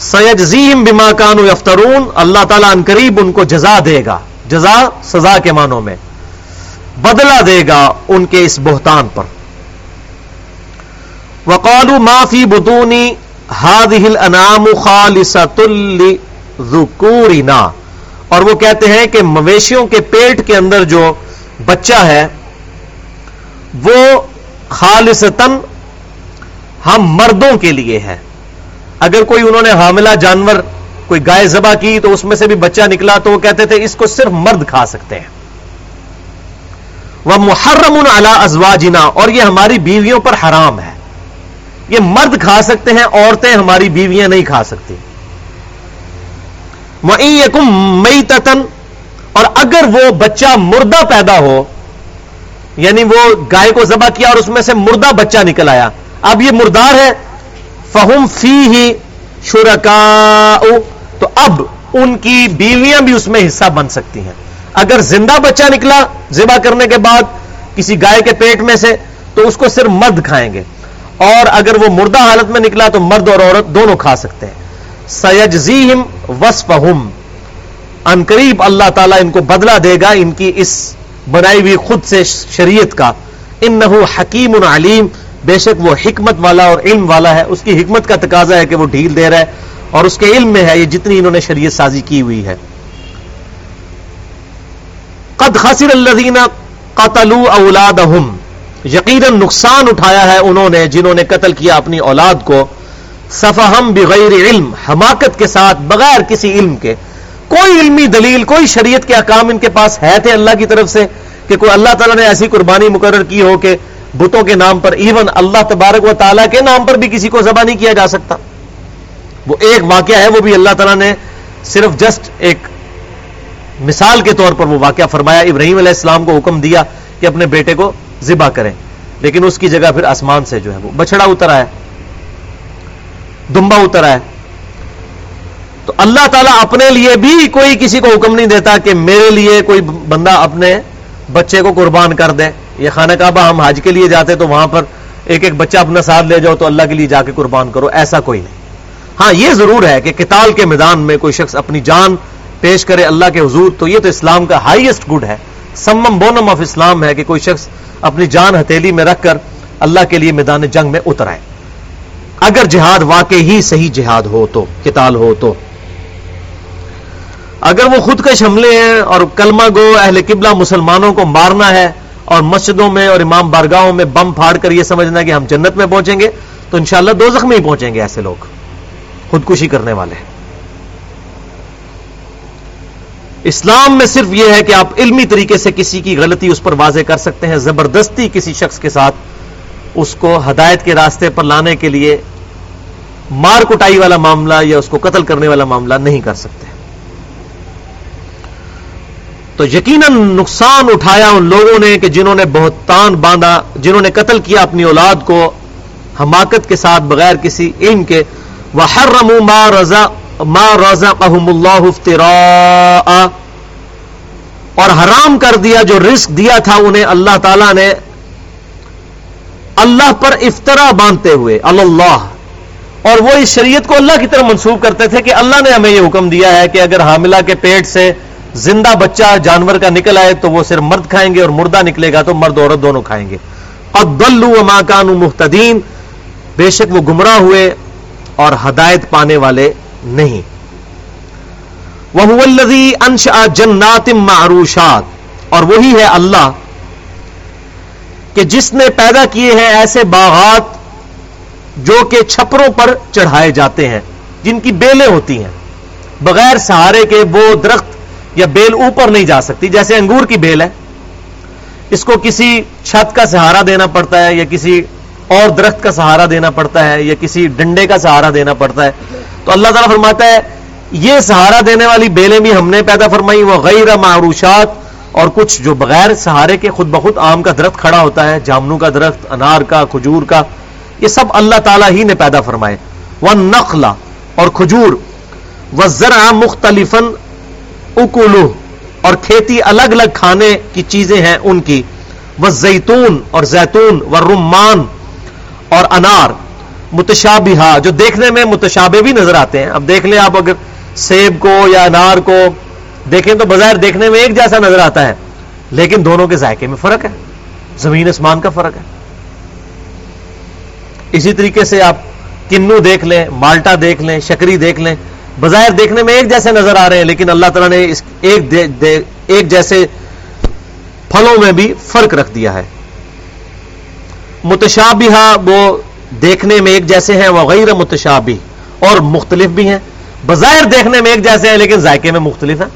[SPEAKER 1] سید زیم بما کانو یفترون اللہ تعالیٰ ان قریب ان کو جزا دے گا۔ جزا سزا کے معنوں میں۔ بدلا دے گا ان کے اس بہتان پر۔ وقالو معافی بتونی ہاد ہل انعام خالصۃ اور وہ کہتے ہیں کہ مویشیوں کے پیٹ کے اندر جو بچہ ہے، وہ خالصتاً ہم مردوں کے لیے ہے۔ اگر کوئی انہوں نے حاملہ جانور کوئی گائے ذبح کی تو اس میں سے بھی بچہ نکلا تو وہ کہتے تھے اس کو صرف مرد کھا سکتے ہیں۔ وہ محرم اعلی ازواجنا اور یہ ہماری بیویوں پر حرام ہے۔ یہ مرد کھا سکتے ہیں، عورتیں ہماری بیویاں نہیں کھا سکتی۔ مئی تتن اور اگر وہ بچہ مردہ پیدا ہو یعنی وہ گائے کو ذبح کیا اور اس میں سے مردہ بچہ نکل آیا۔ اب یہ مردار ہے فہم فی ہی شرکا تو اب ان کی بیویاں بھی اس میں حصہ بن سکتی ہیں۔ اگر زندہ بچہ نکلا ذبح کرنے کے بعد کسی گائے کے پیٹ میں سے، تو اس کو صرف مرد کھائیں گے۔ اور اگر وہ مردہ حالت میں نکلا، تو مرد اور عورت دونوں کھا سکتے ہیں۔ سیجزیم وسفہم ان قریب اللہ تعالیٰ ان کو بدلہ دے گا، ان کی اس بنائی ہوئی خود سے شریعت کا۔ ان حکیم علیم۔ بے شک وہ حکمت والا اور علم والا ہے، اس کی حکمت کا تقاضا ہے کہ وہ ڈھیل دے رہا ہے اور اس کے علم میں ہے، یہ جتنی انہوں نے شریعت سازی کی ہوئی ہے۔ قد خسر الذین قتلوا اولادہم۔ یقیناً نقصان اٹھایا ہے انہوں نے جنہوں نے قتل کیا اپنی اولاد کو۔ صفہم بغیر علم، حماقت کے ساتھ بغیر کسی علم کے۔ کوئی علمی دلیل، کوئی شریعت کے احکام ان کے پاس ہے تھے اللہ کی طرف سے کہ کوئی اللہ تعالیٰ نے ایسی قربانی مقرر کی ہو کہ بتوں کے نام پر ایون اللہ تبارک و تعالیٰ کے نام پر بھی کسی کو ذبح نہیں کیا جا سکتا۔ وہ ایک واقعہ ہے، وہ بھی اللہ تعالیٰ نے صرف جسٹ ایک مثال کے طور پر وہ واقعہ فرمایا، ابراہیم علیہ السلام کو حکم دیا کہ اپنے بیٹے کو ذبح کریں۔ لیکن اس کی جگہ پھر آسمان سے جو ہے وہ بچڑا اتر آیا، دمبا اتر آیا۔ تو اللہ تعالیٰ اپنے لیے بھی کوئی کسی کو حکم نہیں دیتا کہ میرے لیے کوئی بندہ اپنے بچے کو قربان کر دے۔ یہ خانہ کعبہ ہم حج کے لیے جاتے تو وہاں پر ایک ایک بچہ اپنا ساتھ لے جاؤ تو اللہ کے لیے جا کے قربان کرو، ایسا کوئی نہیں۔ ہاں یہ ضرور ہے کہ کتال کے میدان میں کوئی شخص اپنی جان پیش کرے اللہ کے حضور تو یہ تو اسلام کا ہائیسٹ گڈ ہے۔ سمم بونم آف اسلام ہے کہ کوئی شخص اپنی جان ہتھیلی میں رکھ کر اللہ کے لیے میدان جنگ میں اتر آئے۔ اگر جہاد واقع ہی صحیح جہاد ہو تو کتال ہو تو۔ اگر وہ خود کش حملے ہیں اور کلمہ گو اہل قبلہ مسلمانوں کو مارنا ہے اور مسجدوں میں اور امام بارگاہوں میں بم پھاڑ کر یہ سمجھنا کہ ہم جنت میں پہنچیں گے، تو انشاءاللہ دو زخم ہی پہنچیں گے ایسے لوگ۔ خودکشی کرنے والے۔ اسلام میں صرف یہ ہے کہ آپ علمی طریقے سے کسی کی غلطی اس پر واضح کر سکتے ہیں، زبردستی کسی شخص کے ساتھ اس کو ہدایت کے راستے پر لانے کے لیے مار کٹائی والا معاملہ یا اس کو قتل کرنے والا معاملہ نہیں کر سکتے۔ تو یقیناً نقصان اٹھایا ان لوگوں نے کہ جنہوں نے بہت تان باندھا، جنہوں نے قتل کیا اپنی اولاد کو حماقت کے ساتھ بغیر کسی علم کے۔ وہ ہر رمو ماں رضا ماں رضا اللہ اور حرام کر دیا، جو رزق دیا تھا انہیں اللہ تعالی نے اللہ پر افطرا باندھتے ہوئے، اللہ۔ اور وہ اس شریعت کو اللہ کی طرف منسوخ کرتے تھے کہ اللہ نے ہمیں یہ حکم دیا ہے کہ اگر حاملہ کے پیٹ سے زندہ بچہ جانور کا نکل آئے تو وہ صرف مرد کھائیں گے اور مردہ نکلے گا تو مرد عورت دونوں کھائیں گے۔ اور ماکان محتدین بے شک وہ گمراہ ہوئے اور ہدایت پانے والے نہیں۔ وہ انشا جنات معروشات۔ اور وہی ہے اللہ کہ جس نے پیدا کیے ہیں ایسے باغات جو کہ چھپروں پر چڑھائے جاتے ہیں، جن کی بیلیں ہوتی ہیں۔ بغیر سہارے کے وہ درخت یا بیل اوپر نہیں جا سکتی، جیسے انگور کی بیل ہے۔ اس کو کسی چھت کا سہارا دینا پڑتا ہے یا کسی اور درخت کا سہارا دینا پڑتا ہے یا کسی ڈنڈے کا سہارا دینا پڑتا ہے۔ تو اللہ تعالیٰ فرماتا ہے، یہ سہارا دینے والی بیلیں بھی ہم نے پیدا فرمائی، وہ غیر معروشات اور کچھ جو بغیر سہارے کے خود بخود آم کا درخت کھڑا ہوتا ہے، جامنو کا درخت، انار کا، کھجور کا، یہ سب اللہ تعالیٰ ہی نے پیدا فرمائے۔ وہ نخلا اور کھجور۔ وہ ذرا مختلف اکولو اور کھیتی الگ الگ کھانے کی چیزیں ہیں ان کی، وہ زیتون اور زیتون و رمان اور انار متشابہ جو دیکھنے میں متشابہ بھی نظر آتے ہیں۔ اب دیکھ لیں آپ اگر سیب کو یا انار کو دیکھیں تو بظاہر دیکھنے میں ایک جیسا نظر آتا ہے، لیکن دونوں کے ذائقے میں فرق ہے۔ زمین اسمان کا فرق ہے۔ اسی طریقے سے آپ کنو دیکھ لیں، مالٹا دیکھ لیں، شکری دیکھ لیں بظاہر دیکھنے میں ایک جیسے نظر آ رہے ہیں، لیکن اللہ تعالیٰ نے اس ایک دے دے، ایک جیسے پھلوں میں بھی فرق رکھ دیا ہے۔ متشابہ وہ دیکھنے میں ایک جیسے ہیں، وہ غیر متشابہ اور مختلف بھی ہیں۔ بظاہر دیکھنے میں ایک جیسے ہیں، لیکن ذائقے میں مختلف ہیں۔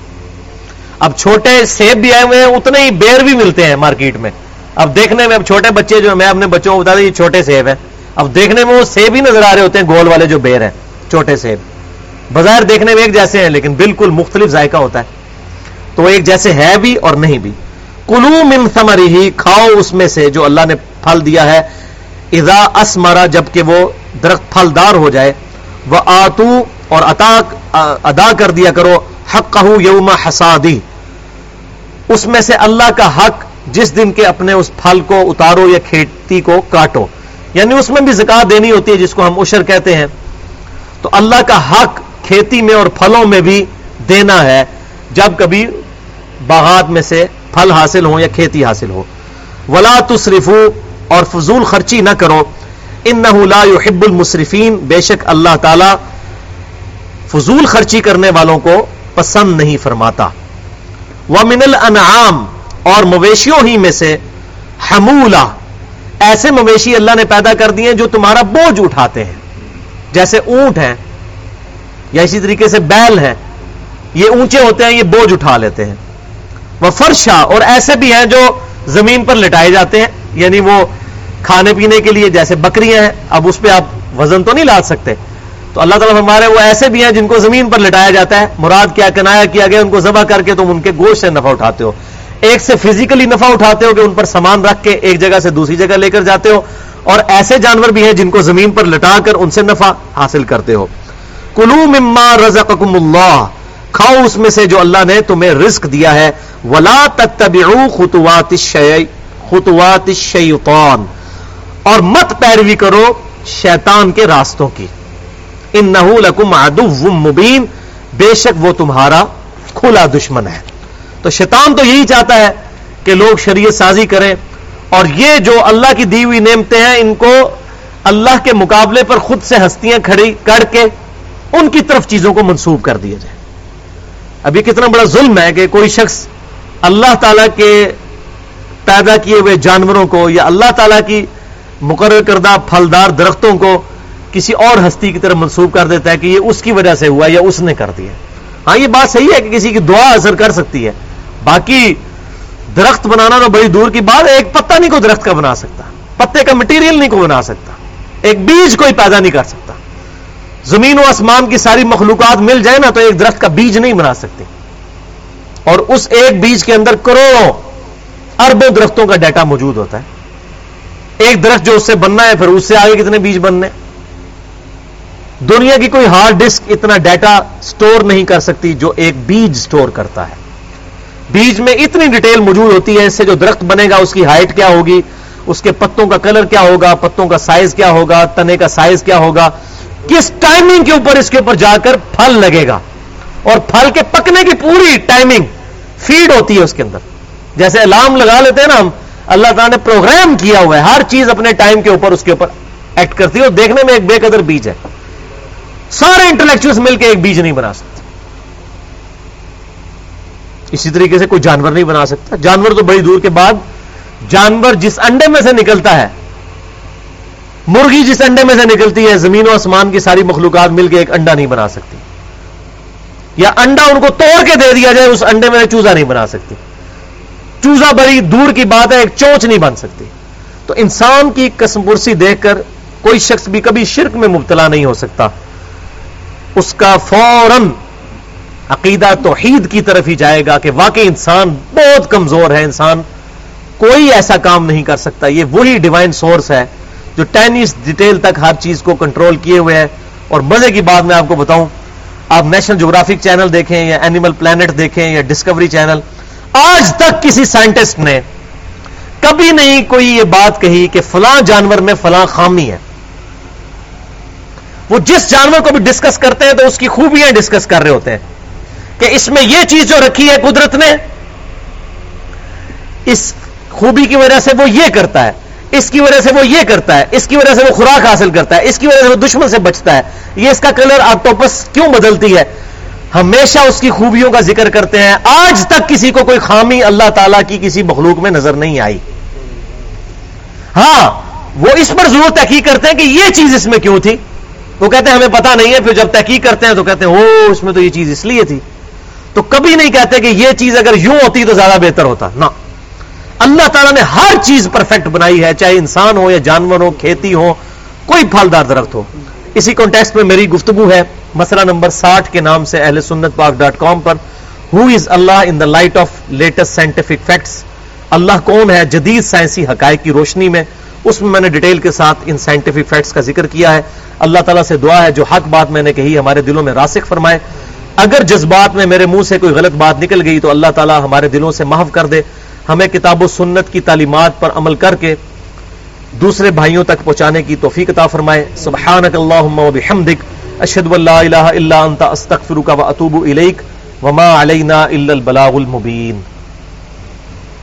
[SPEAKER 1] اب چھوٹے سیب بھی آئے ہوئے ہیں، اتنے ہی بیر بھی ملتے ہیں مارکیٹ میں۔ اب دیکھنے میں، اب چھوٹے بچے جو میں اپنے بچوں کو بتا دیں یہ چھوٹے سیب ہیں۔ اب دیکھنے میں وہ سیب ہی نظر آ رہے ہوتے ہیں، گول والے جو بیر ہیں، چھوٹے سیب۔ بظاہر دیکھنے میں ایک جیسے ہیں، لیکن بالکل مختلف ذائقہ ہوتا ہے۔ تو ایک جیسے ہے بھی اور نہیں بھی۔ کلو من سمری ہی کھاؤ اس میں سے جو اللہ نے پھل دیا ہے۔ اذا اسمرا جبکہ وہ درخت پھلدار ہو جائے۔ وہ آتو، اور عطا، ادا کر دیا کرو۔ حق کہ یوم حسادی۔ اس میں سے اللہ کا حق جس دن کے اپنے اس پھل کو اتارو یا کھیتی کو کاٹو۔ یعنی اس میں بھی زکات دینی ہوتی ہے، جس کو ہم اشر کہتے ہیں۔ تو اللہ کا حق کھیتی میں اور پھلوں میں بھی دینا ہے۔ جب کبھی باغات میں سے پھل حاصل ہو یا کھیتی حاصل ہو۔ ولا تصرفو اور فضول خرچی نہ کرو۔ ان لا يحب المصرفین بے شک اللہ تعالی فضول خرچی کرنے والوں کو پسند نہیں فرماتا۔ ومن الانعام اور مویشیوں ہی میں سے حمولہ۔ ایسے مویشی اللہ نے پیدا کر دیے جو تمہارا بوجھ اٹھاتے ہیں۔ جیسے اونٹ ہیں۔ یا اسی طریقے سے بیل ہیں، یہ اونچے ہوتے ہیں، یہ بوجھ اٹھا لیتے ہیں۔ وہ فرشا اور ایسے بھی ہیں جو زمین پر لٹائے جاتے ہیں یعنی وہ کھانے پینے کے لیے جیسے بکریاں ہیں، اب اس پہ آپ وزن تو نہیں لا سکتے۔ تو اللہ تعالیٰ ہمارے وہ ایسے بھی ہیں جن کو زمین پر لٹایا جاتا ہے۔ مراد کیا، کنایا کیا گیا، ان کو ذبح کر کے تم ان کے گوشت سے نفع اٹھاتے ہو۔ ایک سے فزیکلی نفع اٹھاتے ہو کہ ان پر سامان رکھ کے ایک جگہ سے دوسری جگہ لے کر جاتے ہو۔ اور ایسے جانور بھی ہیں جن کو زمین پر لٹا کر ان سے نفع حاصل کرتے ہو۔ کلو مما رزقکم اللہ۔ کھاؤ اس میں سے جو اللہ نے تمہیں رزق دیا ہے۔ ولا تتبعوا خطوات خطوات الشیطان۔ اور مت پیروی کرو شیطان کے راستوں کی۔ ان لکم عدو مبین۔ بے شک وہ تمہارا کھلا دشمن ہے۔ تو شیطان تو یہی چاہتا ہے کہ لوگ شریعت سازی کریں۔ اور یہ جو اللہ کی دی ہوئی نعمتیں ہیں، ان کو اللہ کے مقابلے پر خود سے ہستیاں کھڑی کر کے ان کی طرف چیزوں کو منسوب کر دیا جائے اب یہ کتنا بڑا ظلم ہے کہ کوئی شخص اللہ تعالی کے پیدا کیے ہوئے جانوروں کو یا اللہ تعالی کی مقرر کردہ پھلدار درختوں کو کسی اور ہستی کی طرف منسوب کر دیتا ہے کہ یہ اس کی وجہ سے ہوا یا اس نے کر دیا۔ ہاں یہ بات صحیح ہے کہ کسی کی دعا اثر کر سکتی ہے۔ باقی درخت بنانا تو بڑی دور کی بات ایک پتا نہیں کوئی درخت کا بنا سکتا، پتے کا مٹیریل نہیں کو بنا سکتا، ایک بیج کوئی پیدا نہیں کر سکتا۔ زمین و آسمان کی ساری مخلوقات مل جائے نا تو ایک درخت کا بیج نہیں بنا سکتے۔ اور اس ایک بیج کے اندر کروڑوں اربوں درختوں کا ڈیٹا موجود ہوتا ہے۔ ایک درخت جو اس سے بننا ہے، پھر اس سے آگے کتنے بیج بننے دنیا کی کوئی ہارڈ ڈسک اتنا ڈیٹا سٹور نہیں کر سکتی جو ایک بیج سٹور کرتا ہے۔ بیج میں اتنی ڈیٹیل موجود ہوتی ہے، اس سے جو درخت بنے گا، اس کی ہائٹ کیا ہوگی؟ اس کے پتوں کا کلر کیا ہوگا؟ پتوں کا سائز کیا ہوگا؟ تنے کا سائز کیا ہوگا؟ کس ٹائمنگ کے اوپر اس کے اوپر جا کر پھل لگے گا؟ اور پھل کے پکنے کی پوری ٹائمنگ فیڈ ہوتی ہے اس کے اندر۔ جیسے الارم لگا لیتے ہیں نا ہم، اللہ تعالیٰ نے پروگرام کیا ہوا ہے، ہر چیز اپنے ٹائم کے اوپر اس کے اوپر ایکٹ کرتی ہے اور دیکھنے میں ایک بے قدر بیج ہے۔ سارے انٹلیکچوئل مل کے ایک بیج نہیں بنا سکتے۔ اسی طریقے سے کوئی جانور نہیں بنا سکتا۔ جانور تو بڑی دور کے بعد، جانور جس انڈے میں سے نکلتا ہے مرغی جس انڈے میں سے نکلتی ہے، زمین و آسمان کی ساری مخلوقات مل کے ایک انڈا نہیں بنا سکتی۔ یا انڈا ان کو توڑ کے دے دیا جائے، اس انڈے میں چوزا نہیں بنا سکتی۔ چوزا بڑی دور کی بات ہے، ایک چوچ نہیں بن سکتی۔ تو انسان کی قسم پرسی دیکھ کر کوئی شخص بھی کبھی شرک میں مبتلا نہیں ہو سکتا۔ اس کا فوراً عقیدہ توحید کی طرف ہی جائے گا کہ واقعی انسان بہت کمزور ہے۔ انسان کوئی ایسا کام نہیں کر سکتا۔ یہ وہی ڈیوائن سورس ہے جو ٹینس ڈیٹیل تک ہر چیز کو کنٹرول کیے ہوئے ہے اور مزے کی بات میں آپ کو بتاؤں، آپ نیشنل جغرافک چینل دیکھیں یا اینیمل پلانٹ دیکھیں یا ڈسکوری چینل، آج تک کسی سائنٹسٹ نے کبھی نہیں کوئی یہ بات کہی کہ فلاں جانور میں فلاں خامی ہے۔ وہ جس جانور کو بھی ڈسکس کرتے ہیں تو اس کی خوبیاں ڈسکس کر رہے ہوتے ہیں۔ کہ اس میں یہ چیز جو رکھی ہے قدرت نے، اس خوبی کی وجہ سے وہ یہ کرتا ہے۔ اس کی وجہ سے وہ یہ کرتا ہے، اس کی وجہ سے وہ خوراک حاصل کرتا ہے، اس کی وجہ سے وہ دشمن سے بچتا ہے۔ یہ اس کا کلر آکٹوپس کیوں بدلتی ہے؟ ہمیشہ اس کی خوبیوں کا ذکر کرتے ہیں۔ آج تک کسی کو کوئی خامی اللہ تعالی کی کسی مخلوق میں نظر نہیں آئی۔ ہاں وہ اس پر ضرور تحقیق کرتے ہیں کہ یہ چیز اس میں کیوں تھی۔ وہ کہتے ہیں، ہمیں پتا نہیں ہے، پھر جب تحقیق کرتے ہیں تو کہتے ہیں او اس میں تو یہ چیز اس لیے تھی۔ تو کبھی نہیں کہتے کہ یہ چیز اگر یوں ہوتی تو زیادہ بہتر ہوتا۔ نہ اللہ تعالیٰ نے ہر چیز پرفیکٹ بنائی ہے، چاہے انسان ہو یا جانور ہو، کھیتی ہو، کوئی پھلدار درخت ہو۔ اسی کانٹیکس میں میری گفتگو ہے۔ مسئلہ نمبر ساٹھ کے نام سے اہل سنت پاک dot com per. Who is Allah in the light of latest scientific facts Allah کون ہے جدید سائنسی حقائق کی روشنی میں؟ اس میں میں نے ڈیٹیل کے ساتھ ان سائنٹیفک فیکٹس کا ذکر کیا ہے۔ اللہ تعالیٰ سے دعا ہے جو حق بات میں نے کہی، ہمارے دلوں میں راسک فرمائے۔ اگر جذبات میں میرے منہ سے کوئی غلط بات نکل گئی تو اللہ تعالیٰ ہمارے دلوں سے محف کر دے۔ ہمیں کتاب و سنت کی تعلیمات پر عمل کر کے دوسرے بھائیوں تک پہنچانے کی توفیق عطا فرمائے۔ سبحانک اللہم و بحمدک، اشہد و لا الہ الا انت، استغفرک و اتوب الیک، وما علینا الا البلاغ المبین۔